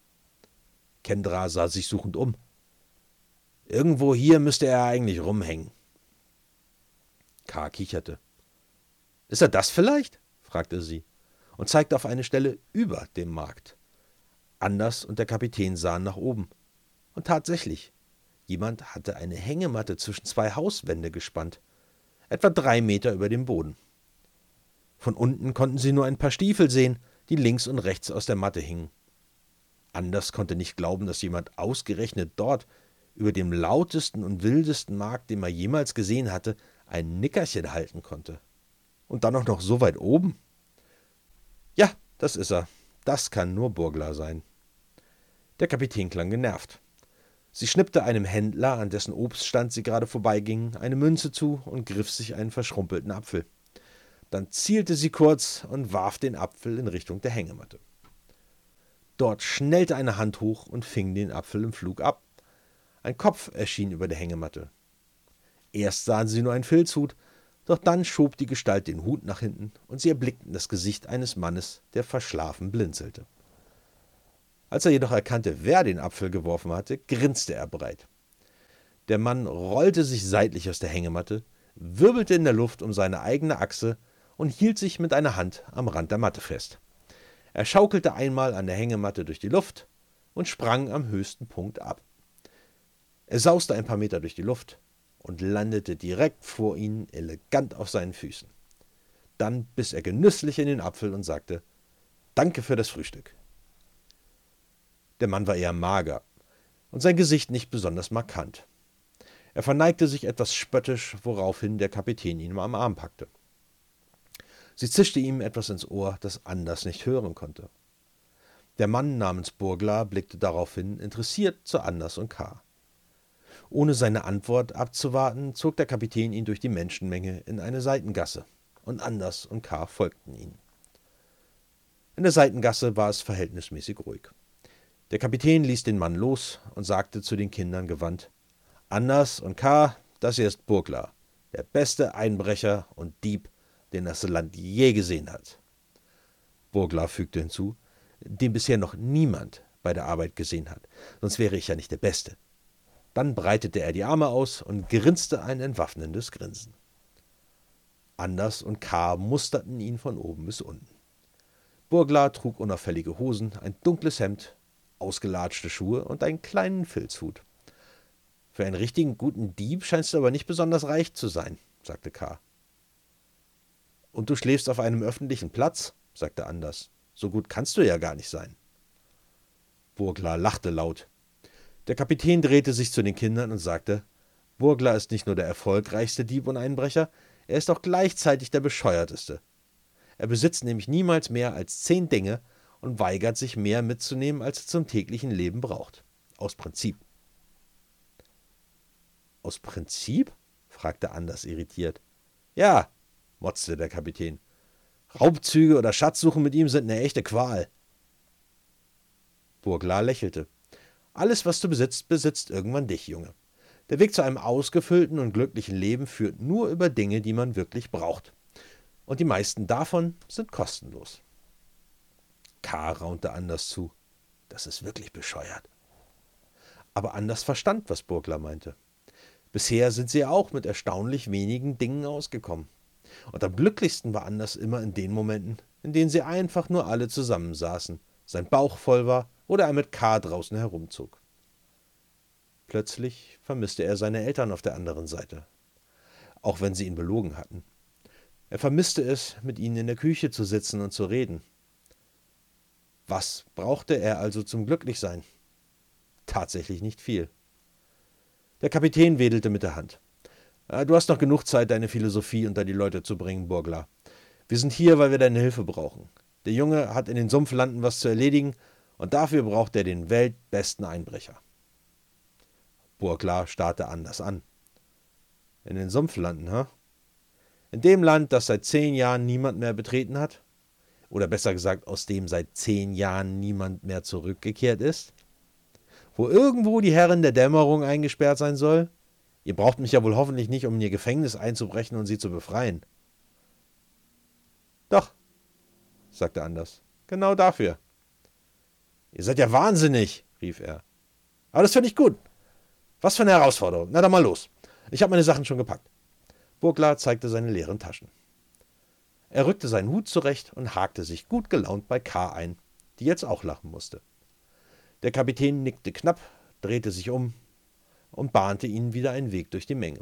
Kendra sah sich suchend um. Irgendwo hier müsste er eigentlich rumhängen. K. kicherte. Ist er das vielleicht? fragte sie und zeigte auf eine Stelle über dem Markt. Anders und der Kapitän sahen nach oben. Und tatsächlich, jemand hatte eine Hängematte zwischen zwei Hauswände gespannt, etwa drei Meter über dem Boden. Von unten konnten sie nur ein paar Stiefel sehen, die links und rechts aus der Matte hingen. Anders konnte nicht glauben, dass jemand ausgerechnet dort, über dem lautesten und wildesten Markt, den er jemals gesehen hatte, ein Nickerchen halten konnte. Und dann auch noch so weit oben. Ja, Das ist er. Das kann nur Burglar sein. Der Kapitän klang genervt. Sie schnippte einem Händler, an dessen Obststand sie gerade vorbeiging, eine Münze zu und griff sich einen verschrumpelten Apfel. Dann zielte sie kurz und warf den Apfel in Richtung der Hängematte. Dort schnellte eine Hand hoch und fing den Apfel im Flug ab. Ein Kopf erschien über der Hängematte. Erst sahen sie nur einen Filzhut, doch dann schob die Gestalt den Hut nach hinten und sie erblickten das Gesicht eines Mannes, der verschlafen blinzelte. Als er jedoch erkannte, wer den Apfel geworfen hatte, grinste er breit. Der Mann rollte sich seitlich aus der Hängematte, wirbelte in der Luft um seine eigene Achse und hielt sich mit einer Hand am Rand der Matte fest. Er schaukelte einmal an der Hängematte durch die Luft und sprang am höchsten Punkt ab. Er sauste ein paar Meter durch die Luft, und landete direkt vor ihnen elegant auf seinen Füßen. Dann biss er genüsslich in den Apfel und sagte Danke für das Frühstück. Der Mann war eher mager und sein Gesicht nicht besonders markant. Er verneigte sich etwas spöttisch, woraufhin der Kapitän ihn am Arm packte. Sie zischte ihm etwas ins Ohr, das Anders nicht hören konnte. Der Mann namens Burglar blickte daraufhin interessiert zu Anders und K. Ohne seine Antwort abzuwarten, zog der Kapitän ihn durch die Menschenmenge in eine Seitengasse, und Anders und K. folgten ihm. In der Seitengasse war es verhältnismäßig ruhig. Der Kapitän ließ den Mann los und sagte zu den Kindern gewandt: Anders und K., das hier ist Burglar, der beste Einbrecher und Dieb, den das Land je gesehen hat. Burglar fügte hinzu, den bisher noch niemand bei der Arbeit gesehen hat, sonst wäre ich ja nicht der Beste. Dann breitete er die Arme aus und grinste ein entwaffnendes Grinsen. Anders und K. musterten ihn von oben bis unten. Burglar trug unauffällige Hosen, ein dunkles Hemd, ausgelatschte Schuhe und einen kleinen Filzhut. Für einen richtigen guten Dieb scheinst du aber nicht besonders reich zu sein, sagte K. Und du schläfst auf einem öffentlichen Platz, sagte Anders. So gut kannst du ja gar nicht sein. Burglar lachte laut. Der Kapitän drehte sich zu den Kindern und sagte Burglar ist nicht nur der erfolgreichste Dieb und Einbrecher, er ist auch gleichzeitig der bescheuerteste. Er besitzt nämlich niemals mehr als zehn Dinge und weigert sich mehr mitzunehmen, als er zum täglichen Leben braucht. Aus Prinzip. Aus Prinzip? fragte Anders irritiert. Ja, motzte der Kapitän. Raubzüge oder Schatzsuchen mit ihm sind eine echte Qual. Burglar lächelte. Alles, was du besitzt, besitzt irgendwann dich, Junge. Der Weg zu einem ausgefüllten und glücklichen Leben führt nur über Dinge, die man wirklich braucht. Und die meisten davon sind kostenlos. K. raunte Anders zu. Das ist wirklich bescheuert. Aber Anders verstand, was Burglar meinte. Bisher sind sie auch mit erstaunlich wenigen Dingen ausgekommen. Und am glücklichsten war Anders immer in den Momenten, in denen sie einfach nur alle zusammensaßen, sein Bauch voll war oder er mit K draußen herumzog. Plötzlich vermisste er seine Eltern auf der anderen Seite, auch wenn sie ihn belogen hatten. Er vermisste es, mit ihnen in der Küche zu sitzen und zu reden. Was brauchte er also zum Glücklichsein? Tatsächlich nicht viel. Der Kapitän wedelte mit der Hand. Ah, du hast noch genug Zeit, deine Philosophie unter die Leute zu bringen, Burglar. Wir sind hier, weil wir deine Hilfe brauchen. Der Junge hat in den Sumpflanden was zu erledigen und dafür braucht er den weltbesten Einbrecher. Burglar starrte anders an. In den Sumpflanden, ha? In dem Land, das seit zehn Jahren niemand mehr betreten hat? Oder besser gesagt, aus dem seit zehn Jahren niemand mehr zurückgekehrt ist? Wo irgendwo die Herrin der Dämmerung eingesperrt sein soll? Ihr braucht mich ja wohl hoffentlich nicht, um in ihr Gefängnis einzubrechen und sie zu befreien. Doch, sagte Anders. Genau dafür. Ihr seid ja wahnsinnig, rief er. Aber das finde ich gut. Was für eine Herausforderung. Na dann mal los. Ich habe meine Sachen schon gepackt. Burglar zeigte seine leeren Taschen. Er rückte seinen Hut zurecht und hakte sich gut gelaunt bei K ein, die jetzt auch lachen musste. Der Kapitän nickte knapp, drehte sich um und bahnte ihnen wieder einen Weg durch die Menge.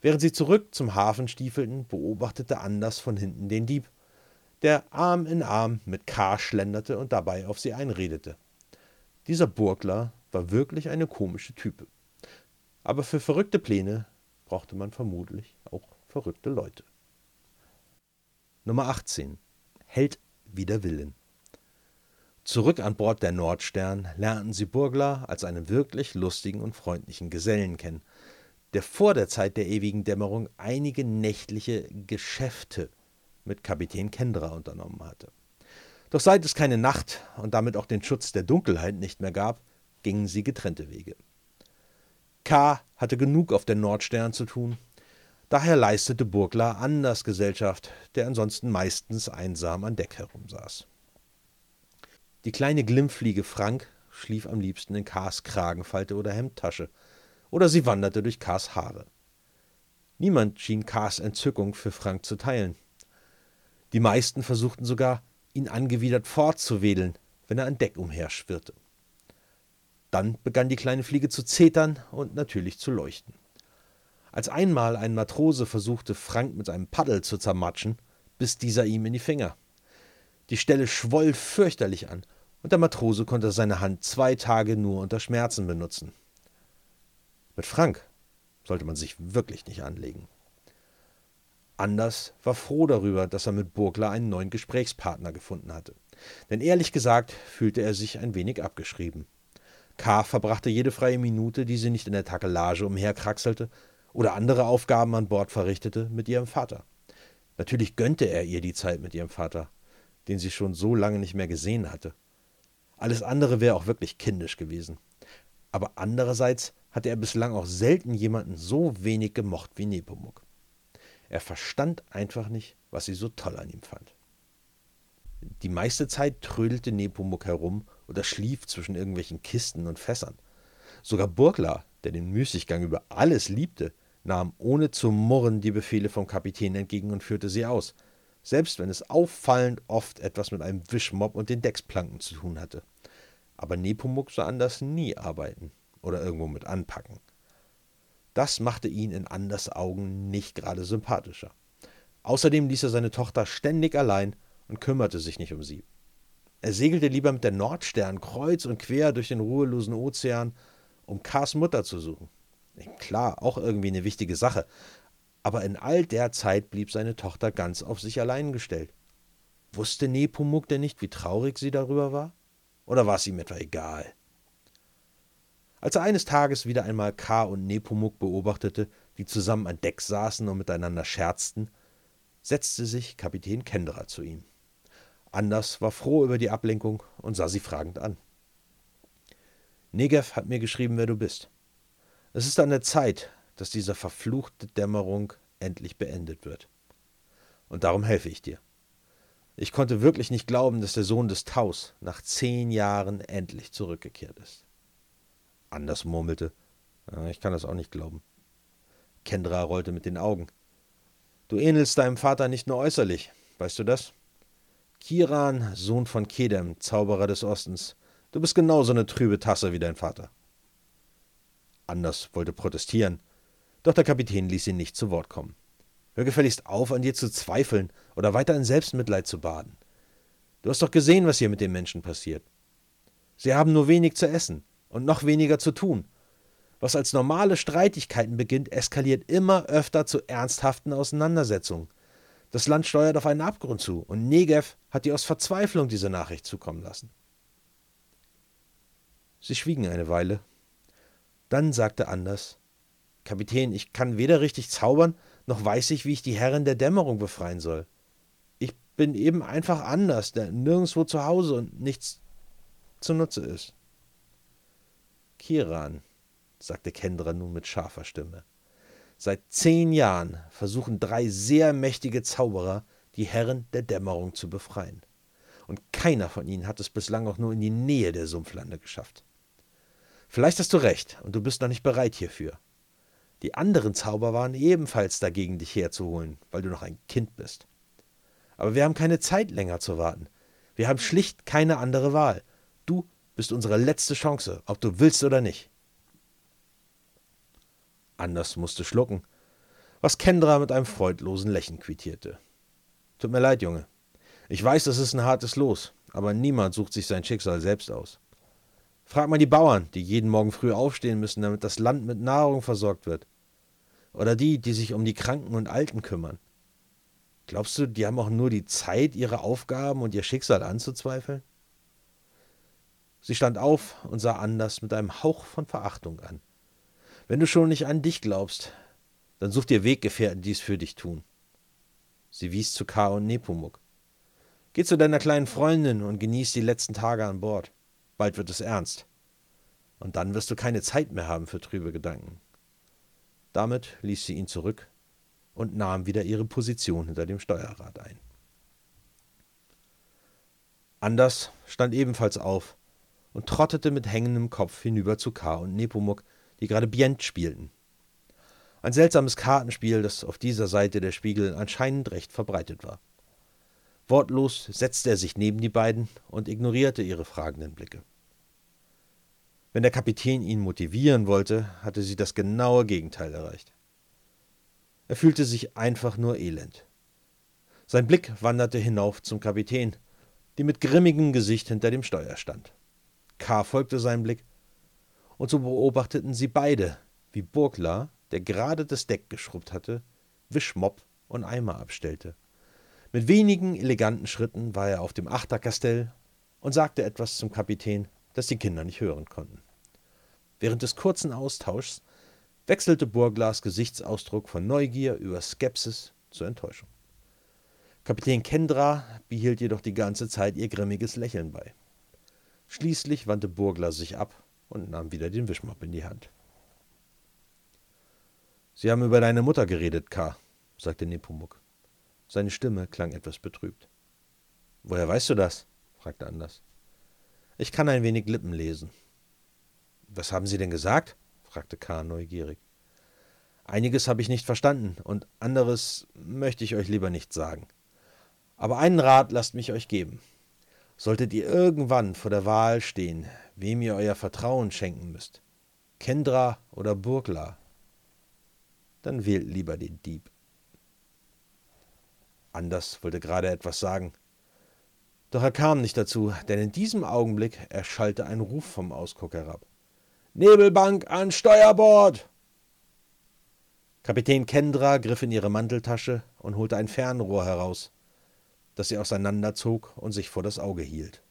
Während sie zurück zum Hafen stiefelten, beobachtete Anders von hinten den Dieb der Arm in Arm mit K. schlenderte und dabei auf sie einredete. Dieser Burglar war wirklich eine komische Type. Aber für verrückte Pläne brauchte man vermutlich auch verrückte Leute. Nummer 18. Held wider Willen. Zurück an Bord der Nordstern lernten sie Burglar als einen wirklich lustigen und freundlichen Gesellen kennen, der vor der Zeit der ewigen Dämmerung einige nächtliche Geschäfte mit Kapitän Kendra unternommen hatte. Doch seit es keine Nacht und damit auch den Schutz der Dunkelheit nicht mehr gab, gingen sie getrennte Wege. K. hatte genug auf der Nordstern zu tun, daher leistete Burglar Anders Gesellschaft, der ansonsten meistens einsam an Deck herumsaß. Die kleine Glimmfliege Frank schlief am liebsten in Kars Kragenfalte oder Hemdtasche, oder sie wanderte durch Kars Haare. Niemand schien Kars Entzückung für Frank zu teilen. Die meisten versuchten sogar, ihn angewidert fortzuwedeln, wenn er an Deck umherschwirrte. Dann begann die kleine Fliege zu zetern und natürlich zu leuchten. Als einmal ein Matrose versuchte, Frank mit einem Paddel zu zermatschen, biss dieser ihm in die Finger. Die Stelle schwoll fürchterlich an, und der Matrose konnte seine Hand zwei Tage nur unter Schmerzen benutzen. Mit Frank sollte man sich wirklich nicht anlegen. Anders war froh darüber, dass er mit Burgler einen neuen Gesprächspartner gefunden hatte. Denn ehrlich gesagt fühlte er sich ein wenig abgeschrieben. K. verbrachte jede freie Minute, die sie nicht in der Takelage umherkraxelte oder andere Aufgaben an Bord verrichtete, mit ihrem Vater. Natürlich gönnte er ihr die Zeit mit ihrem Vater, den sie schon so lange nicht mehr gesehen hatte. Alles andere wäre auch wirklich kindisch gewesen. Aber andererseits hatte er bislang auch selten jemanden so wenig gemocht wie Nepomuk. Er verstand einfach nicht, was sie so toll an ihm fand. Die meiste Zeit trödelte Nepomuk herum oder schlief zwischen irgendwelchen Kisten und Fässern. Sogar Burglar, der den Müßiggang über alles liebte, nahm ohne zu murren die Befehle vom Kapitän entgegen und führte sie aus, selbst wenn es auffallend oft etwas mit einem Wischmob und den Decksplanken zu tun hatte. Aber Nepomuk sah anders nie arbeiten oder irgendwo mit anpacken. Das machte ihn in Anders Augen nicht gerade sympathischer. Außerdem ließ er seine Tochter ständig allein und kümmerte sich nicht um sie. Er segelte lieber mit der Nordstern kreuz und quer durch den ruhelosen Ozean, um Kars Mutter zu suchen. Klar, auch irgendwie eine wichtige Sache, aber in all der Zeit blieb seine Tochter ganz auf sich allein gestellt. Wusste Nepomuk denn nicht, wie traurig sie darüber war? Oder war es ihm etwa egal? Als er eines Tages wieder einmal K. und Nepomuk beobachtete, die zusammen an Deck saßen und miteinander scherzten, setzte sich Kapitän Kendra zu ihm. Anders war froh über die Ablenkung und sah sie fragend an. Negev hat mir geschrieben, wer du bist. Es ist an der Zeit, dass diese verfluchte Dämmerung endlich beendet wird. Und darum helfe ich dir. Ich konnte wirklich nicht glauben, dass der Sohn des Taus nach zehn Jahren endlich zurückgekehrt ist. Anders murmelte. Ich kann das auch nicht glauben. Kendra rollte mit den Augen. Du ähnelst deinem Vater nicht nur äußerlich, weißt du das? Kiran, Sohn von Kedem, Zauberer des Ostens. Du bist genauso eine trübe Tasse wie dein Vater. Anders wollte protestieren, doch der Kapitän ließ ihn nicht zu Wort kommen. Hör gefälligst auf, an dir zu zweifeln oder weiter in Selbstmitleid zu baden. Du hast doch gesehen, was hier mit den Menschen passiert. Sie haben nur wenig zu essen und noch weniger zu tun. Was als normale Streitigkeiten beginnt, eskaliert immer öfter zu ernsthaften Auseinandersetzungen. Das Land steuert auf einen Abgrund zu, und Negev hat dir aus Verzweiflung diese Nachricht zukommen lassen. Sie schwiegen eine Weile. Dann sagte Anders Kapitän, ich kann weder richtig zaubern, noch weiß ich, wie ich die Herren der Dämmerung befreien soll. Ich bin eben einfach anders, der nirgendwo zu Hause und nichts zunutze ist. Kiran, sagte Kendra nun mit scharfer Stimme. Seit zehn Jahren versuchen drei sehr mächtige Zauberer, die Herren der Dämmerung zu befreien. Und keiner von ihnen hat es bislang auch nur in die Nähe der Sumpflande geschafft. Vielleicht hast du recht, und du bist noch nicht bereit hierfür. Die anderen Zauber waren ebenfalls dagegen, dich herzuholen, weil du noch ein Kind bist. Aber wir haben keine Zeit länger zu warten. Wir haben schlicht keine andere Wahl. Bist unsere letzte Chance, ob du willst oder nicht. Anders musste schlucken, was Kendra mit einem freudlosen Lächeln quittierte. Tut mir leid, Junge. Ich weiß, das ist ein hartes Los, aber niemand sucht sich sein Schicksal selbst aus. Frag mal die Bauern, die jeden Morgen früh aufstehen müssen, damit das Land mit Nahrung versorgt wird. Oder die, die sich um die Kranken und Alten kümmern. Glaubst du, die haben auch nur die Zeit, ihre Aufgaben und ihr Schicksal anzuzweifeln? Sie stand auf und sah Anders mit einem Hauch von Verachtung an. Wenn du schon nicht an dich glaubst, dann such dir Weggefährten, die es für dich tun. Sie wies zu K. und Nepomuk. Geh zu deiner kleinen Freundin und genieß die letzten Tage an Bord. Bald wird es ernst. Und dann wirst du keine Zeit mehr haben für trübe Gedanken. Damit ließ sie ihn zurück und nahm wieder ihre Position hinter dem Steuerrad ein. Anders stand ebenfalls auf und trottete mit hängendem Kopf hinüber zu K. und Nepomuk, die gerade Bient spielten. Ein seltsames Kartenspiel, das auf dieser Seite der Spiegel anscheinend recht verbreitet war. Wortlos setzte er sich neben die beiden und ignorierte ihre fragenden Blicke. Wenn der Kapitän ihn motivieren wollte, hatte sie das genaue Gegenteil erreicht. Er fühlte sich einfach nur elend. Sein Blick wanderte hinauf zum Kapitän, die mit grimmigem Gesicht hinter dem Steuer stand. K. folgte seinem Blick, und so beobachteten sie beide, wie Burglar, der gerade das Deck geschrubbt hatte, Wischmopp und Eimer abstellte. Mit wenigen eleganten Schritten war er auf dem Achterkastell und sagte etwas zum Kapitän, das die Kinder nicht hören konnten. Während des kurzen Austauschs wechselte Burglars Gesichtsausdruck von Neugier über Skepsis zur Enttäuschung. Kapitän Kendra behielt jedoch die ganze Zeit ihr grimmiges Lächeln bei. Schließlich wandte Burglar sich ab und nahm wieder den Wischmopp in die Hand. Sie haben über deine Mutter geredet, K., sagte Nepomuk. Seine Stimme klang etwas betrübt. Woher weißt du das? fragte Anders. Ich kann ein wenig Lippen lesen. Was haben Sie denn gesagt? fragte K. neugierig. Einiges habe ich nicht verstanden und anderes möchte ich euch lieber nicht sagen. Aber einen Rat lasst mich euch geben. Solltet ihr irgendwann vor der Wahl stehen, wem ihr euer Vertrauen schenken müsst, Kendra oder Burgla, dann wählt lieber den Dieb. Anders wollte gerade etwas sagen. Doch er kam nicht dazu, denn in diesem Augenblick erschallte ein Ruf vom Ausguck herab. Nebelbank an Steuerbord! Kapitän Kendra griff in ihre Manteltasche und holte ein Fernrohr heraus, das sie auseinanderzog und sich vor das Auge hielt.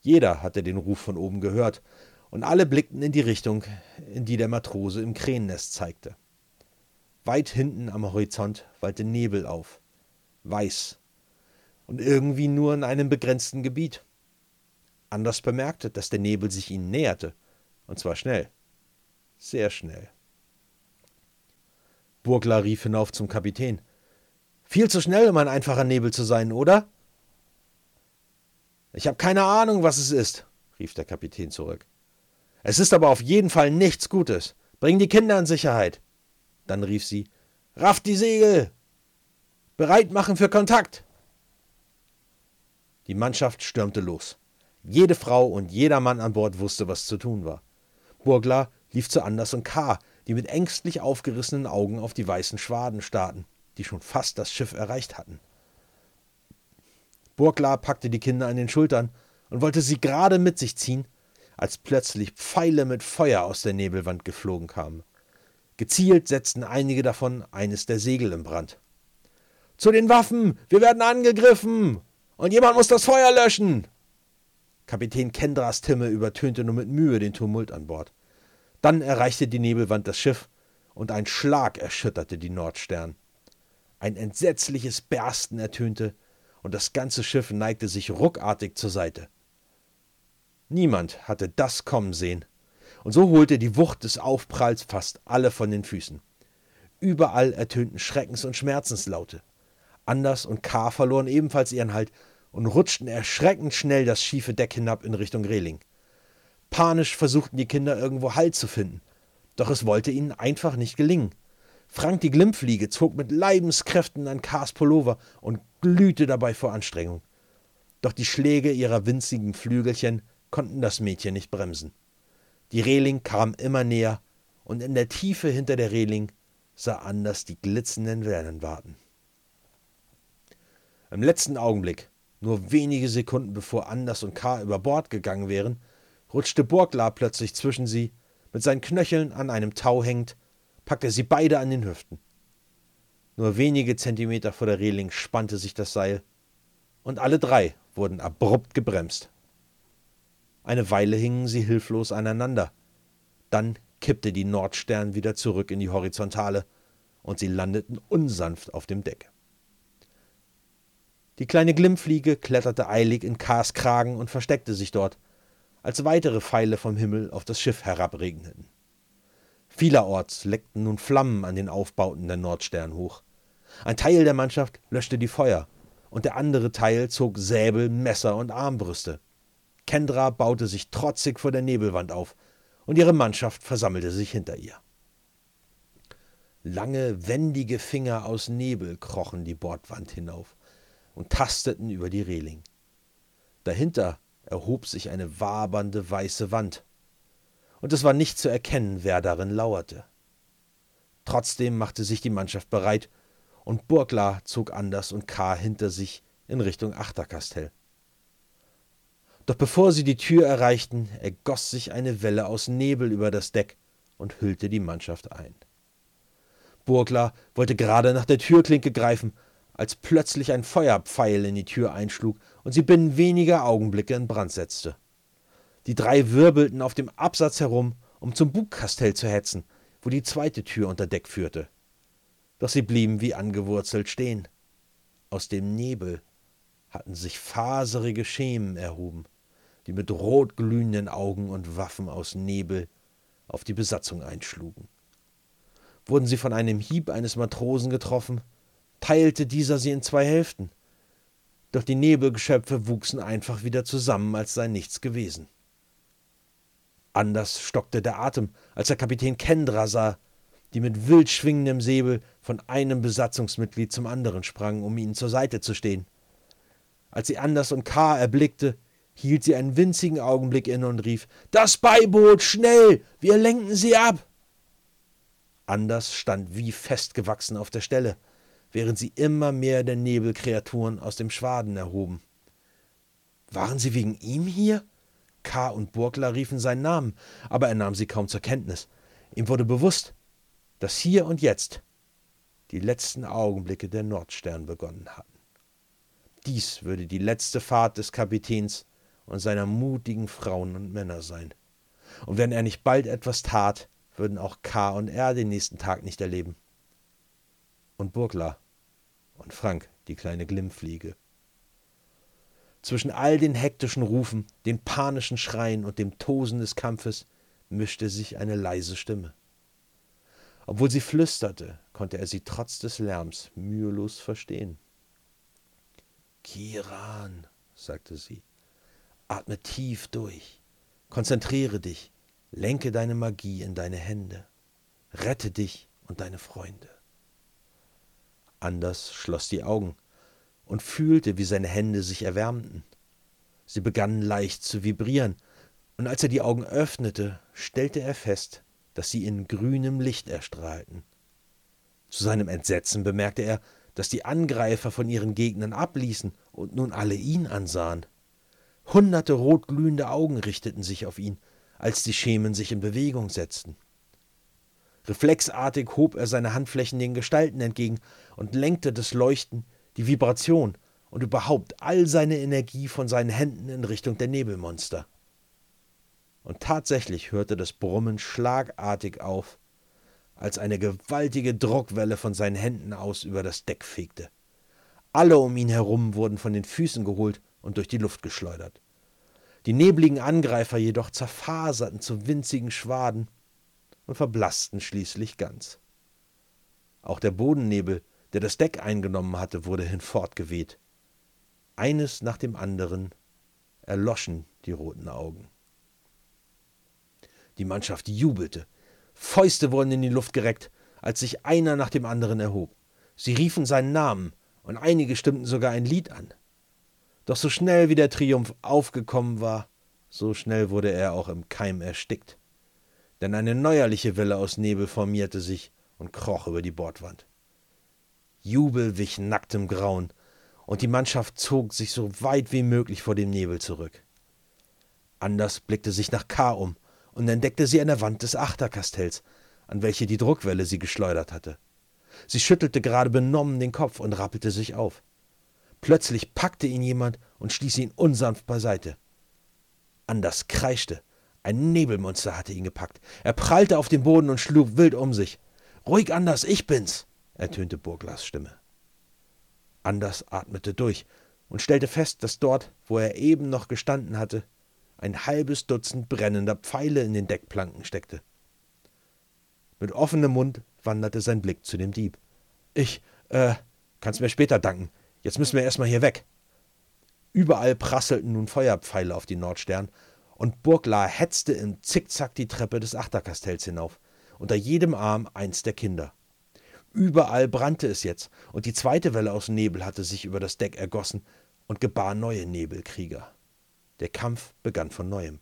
Jeder hatte den Ruf von oben gehört, und alle blickten in die Richtung, in die der Matrose im Krähennest zeigte. Weit hinten am Horizont wallte Nebel auf, weiß, und irgendwie nur in einem begrenzten Gebiet. Anders bemerkte, dass der Nebel sich ihnen näherte. Und zwar schnell. Sehr schnell. Burglar rief hinauf zum Kapitän. Viel zu schnell, um ein einfacher Nebel zu sein, oder? Ich habe keine Ahnung, was es ist, rief der Kapitän zurück. Es ist aber auf jeden Fall nichts Gutes. Bring die Kinder in Sicherheit. Dann rief sie Rafft die Segel. Bereit machen für Kontakt. Die Mannschaft stürmte los. Jede Frau und jeder Mann an Bord wusste, was zu tun war. Burglar lief zu Anders und K., die mit ängstlich aufgerissenen Augen auf die weißen Schwaden starrten, die schon fast das Schiff erreicht hatten. Burglar packte die Kinder an den Schultern und wollte sie gerade mit sich ziehen, als plötzlich Pfeile mit Feuer aus der Nebelwand geflogen kamen. Gezielt setzten einige davon eines der Segel in Brand. Zu den Waffen! Wir werden angegriffen! Und jemand muss das Feuer löschen! Kapitän Kendras Stimme übertönte nur mit Mühe den Tumult an Bord. Dann erreichte die Nebelwand das Schiff und ein Schlag erschütterte die Nordstern. Ein entsetzliches Bersten ertönte und das ganze Schiff neigte sich ruckartig zur Seite. Niemand hatte das kommen sehen, und so holte die Wucht des Aufpralls fast alle von den Füßen. Überall ertönten Schreckens- und Schmerzenslaute. Anders und K. verloren ebenfalls ihren Halt und rutschten erschreckend schnell das schiefe Deck hinab in Richtung Reling. Panisch versuchten die Kinder irgendwo Halt zu finden, doch es wollte ihnen einfach nicht gelingen. Frank die Glimmfliege zog mit Leibenskräften an Kars Pullover und glühte dabei vor Anstrengung. Doch die Schläge ihrer winzigen Flügelchen konnten das Mädchen nicht bremsen. Die Reling kam immer näher, und in der Tiefe hinter der Reling sah Anders die glitzernden Wellen warten. Im letzten Augenblick nur wenige Sekunden bevor Anders und K. über Bord gegangen wären, rutschte Burglar plötzlich zwischen sie, mit seinen Knöcheln an einem Tau hängend, packte sie beide an den Hüften. Nur wenige Zentimeter vor der Reling spannte sich das Seil, und alle drei wurden abrupt gebremst. Eine Weile hingen sie hilflos aneinander. Dann kippte die Nordstern wieder zurück in die Horizontale, und sie landeten unsanft auf dem Deck. Die kleine Glimmfliege kletterte eilig in Kars Kragen und versteckte sich dort, als weitere Pfeile vom Himmel auf das Schiff herabregneten. Vielerorts leckten nun Flammen an den Aufbauten der Nordstern hoch. Ein Teil der Mannschaft löschte die Feuer, und der andere Teil zog Säbel, Messer und Armbrüste. Kendra baute sich trotzig vor der Nebelwand auf, und ihre Mannschaft versammelte sich hinter ihr. Lange, wendige Finger aus Nebel krochen die Bordwand hinauf und tasteten über die Reling. Dahinter erhob sich eine wabernde weiße Wand, und es war nicht zu erkennen, wer darin lauerte. Trotzdem machte sich die Mannschaft bereit, und Burgla zog Anders und K. hinter sich in Richtung Achterkastell. Doch bevor sie die Tür erreichten, ergoss sich eine Welle aus Nebel über das Deck und hüllte die Mannschaft ein. Burgla wollte gerade nach der Türklinke greifen, als plötzlich ein Feuerpfeil in die Tür einschlug und sie binnen weniger Augenblicke in Brand setzte. Die drei wirbelten auf dem Absatz herum, um zum Bugkastell zu hetzen, wo die zweite Tür unter Deck führte. Doch sie blieben wie angewurzelt stehen. Aus dem Nebel hatten sich faserige Schemen erhoben, die mit rotglühenden Augen und Waffen aus Nebel auf die Besatzung einschlugen. Wurden sie von einem Hieb eines Matrosen getroffen, teilte dieser sie in zwei Hälften. Doch die Nebelgeschöpfe wuchsen einfach wieder zusammen, als sei nichts gewesen. Anders stockte der Atem, als der Kapitän Kendra sah, die mit wild schwingendem Säbel von einem Besatzungsmitglied zum anderen sprang, um ihnen zur Seite zu stehen. Als sie Anders und K. erblickte, hielt sie einen winzigen Augenblick inne und rief: Das Beiboot, schnell! Wir lenken sie ab! Anders stand wie festgewachsen auf der Stelle, während sie immer mehr der Nebelkreaturen aus dem Schwaden erhoben. Waren sie wegen ihm hier? K. und Burgler riefen seinen Namen, aber er nahm sie kaum zur Kenntnis. Ihm wurde bewusst, dass hier und jetzt die letzten Augenblicke der Nordstern begonnen hatten. Dies würde die letzte Fahrt des Kapitäns und seiner mutigen Frauen und Männer sein. Und wenn er nicht bald etwas tat, würden auch K. und R. den nächsten Tag nicht erleben. Und Burgla und Frank, die kleine Glimmfliege. Zwischen all den hektischen Rufen, den panischen Schreien und dem Tosen des Kampfes mischte sich eine leise Stimme. Obwohl sie flüsterte, konnte er sie trotz des Lärms mühelos verstehen. Kiran, sagte sie, atme tief durch, konzentriere dich, Lenke deine Magie in deine Hände. Rette dich und deine Freunde. Anders schloss die Augen und fühlte, wie seine Hände sich erwärmten. Sie begannen leicht zu vibrieren, und als er die Augen öffnete, stellte er fest, dass sie in grünem Licht erstrahlten. Zu seinem Entsetzen bemerkte er, dass die Angreifer von ihren Gegnern abließen und nun alle ihn ansahen. Hunderte rotglühende Augen richteten sich auf ihn, als die Schemen sich in Bewegung setzten. Reflexartig hob er seine Handflächen den Gestalten entgegen und lenkte das Leuchten, die Vibration und überhaupt all seine Energie von seinen Händen in Richtung der Nebelmonster. Und tatsächlich hörte das Brummen schlagartig auf, als eine gewaltige Druckwelle von seinen Händen aus über das Deck fegte. Alle um ihn herum wurden von den Füßen geholt und durch die Luft geschleudert. Die nebligen Angreifer jedoch zerfaserten zu winzigen Schwaden und verblassten schließlich ganz. Auch der Bodennebel, der das Deck eingenommen hatte, wurde hinfortgeweht. Eines nach dem anderen erloschen die roten Augen. Die Mannschaft jubelte. Fäuste wurden in die Luft gereckt, als sich einer nach dem anderen erhob. Sie riefen seinen Namen, und einige stimmten sogar ein Lied an. Doch so schnell wie der Triumph aufgekommen war, so schnell wurde er auch im Keim erstickt. Denn eine neuerliche Welle aus Nebel formierte sich und kroch über die Bordwand. Jubel wich nacktem Grauen, und die Mannschaft zog sich so weit wie möglich vor dem Nebel zurück. Anders blickte sich nach K. um und entdeckte sie an der Wand des Achterkastells, an welche die Druckwelle sie geschleudert hatte. Sie schüttelte gerade benommen den Kopf und rappelte sich auf. Plötzlich packte ihn jemand und stieß ihn unsanft beiseite. Anders kreischte. Ein Nebelmonster hatte ihn gepackt. Er prallte auf den Boden und schlug wild um sich. Ruhig, Anders, ich bin's, ertönte Burglas Stimme. Anders atmete durch und stellte fest, dass dort, wo er eben noch gestanden hatte, ein halbes Dutzend brennender Pfeile in den Deckplanken steckte. Mit offenem Mund wanderte sein Blick zu dem Dieb. Ich, äh, kannst mir später danken. Jetzt müssen wir erstmal hier weg. Überall prasselten nun Feuerpfeile auf die Nordstern, und Burglar hetzte im Zickzack die Treppe des Achterkastells hinauf, unter jedem Arm eins der Kinder. Überall brannte es jetzt, und die zweite Welle aus Nebel hatte sich über das Deck ergossen und gebar neue Nebelkrieger. Der Kampf begann von neuem.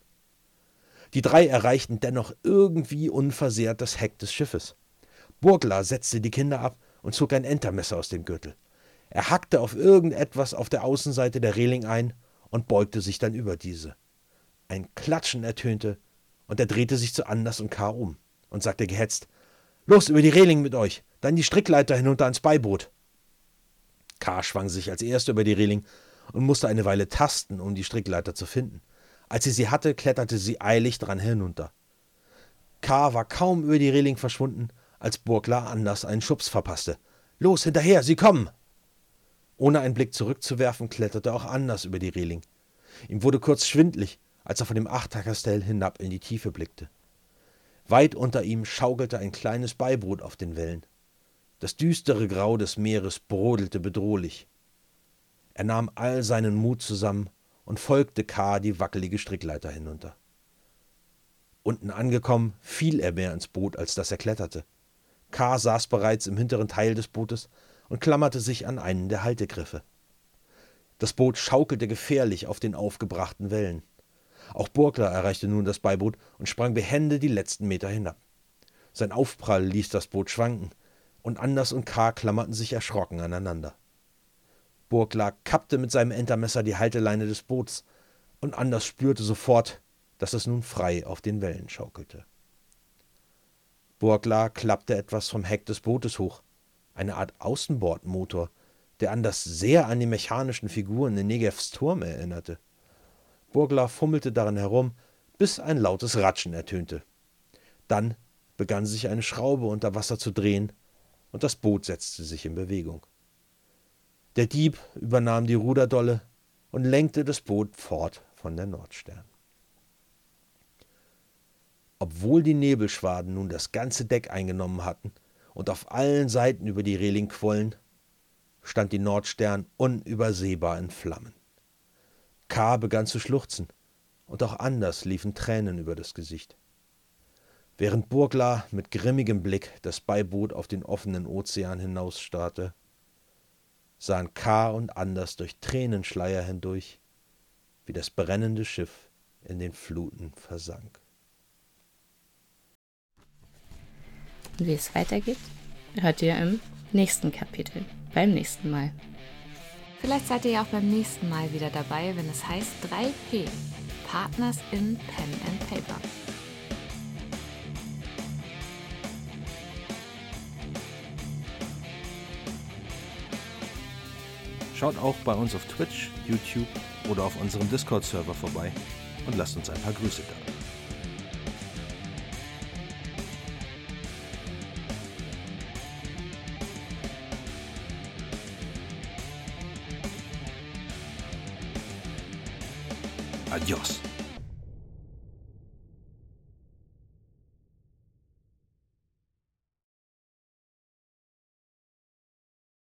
Die drei erreichten dennoch irgendwie unversehrt das Heck des Schiffes. Burglar setzte die Kinder ab und zog ein Entermesser aus dem Gürtel. Er hackte auf irgendetwas auf der Außenseite der Reling ein und beugte sich dann über diese. Ein Klatschen ertönte, und er drehte sich zu Anders und K. um und sagte gehetzt: Los, über die Reling mit euch, dann die Strickleiter hinunter ans Beiboot. K. schwang sich als erster über die Reling und musste eine Weile tasten, um die Strickleiter zu finden. Als sie sie hatte, kletterte sie eilig dran hinunter. K. war kaum über die Reling verschwunden, als Burglar Anders einen Schubs verpasste. Los, hinterher, sie kommen! Ohne einen Blick zurückzuwerfen, kletterte auch Anders über die Reling. Ihm wurde kurz schwindlig, als er von dem Achterkastell hinab in die Tiefe blickte. Weit unter ihm schaukelte ein kleines Beiboot auf den Wellen. Das düstere Grau des Meeres brodelte bedrohlich. Er nahm all seinen Mut zusammen und folgte K. die wackelige Strickleiter hinunter. Unten angekommen, fiel er mehr ins Boot, als dass er kletterte. K. saß bereits im hinteren Teil des Bootes und klammerte sich an einen der Haltegriffe. Das Boot schaukelte gefährlich auf den aufgebrachten Wellen. Auch Burgler erreichte nun das Beiboot und sprang behende die letzten Meter hinab. Sein Aufprall ließ das Boot schwanken, und Anders und K. klammerten sich erschrocken aneinander. Burgler kappte mit seinem Entermesser die Halteleine des Boots, und Anders spürte sofort, dass es nun frei auf den Wellen schaukelte. Burglar klappte etwas vom Heck des Bootes hoch, eine Art Außenbordmotor, der Anders sehr an die mechanischen Figuren in Negevs Turm erinnerte. Burglar fummelte darin herum, bis ein lautes Ratschen ertönte. Dann begann sich eine Schraube unter Wasser zu drehen, und das Boot setzte sich in Bewegung. Der Dieb übernahm die Ruderdolle und lenkte das Boot fort von der Nordstern. Obwohl die Nebelschwaden nun das ganze Deck eingenommen hatten und auf allen Seiten über die Reling quollen, stand die Nordstern unübersehbar in Flammen. K. begann zu schluchzen, und auch anders liefen Tränen über das Gesicht. Während Burglar mit grimmigem Blick das Beiboot auf den offenen Ozean hinausstarrte, sahen K. und Anders durch Tränenschleier hindurch, wie das brennende Schiff in den Fluten versank. Wie es weitergeht, hört ihr im nächsten Kapitel, beim nächsten Mal. Vielleicht seid ihr ja auch beim nächsten Mal wieder dabei, wenn es heißt 3P, Partners in Pen and Paper. Schaut auch bei uns auf Twitch, YouTube oder auf unserem Discord-Server vorbei und lasst uns ein paar Grüße da. Adiós.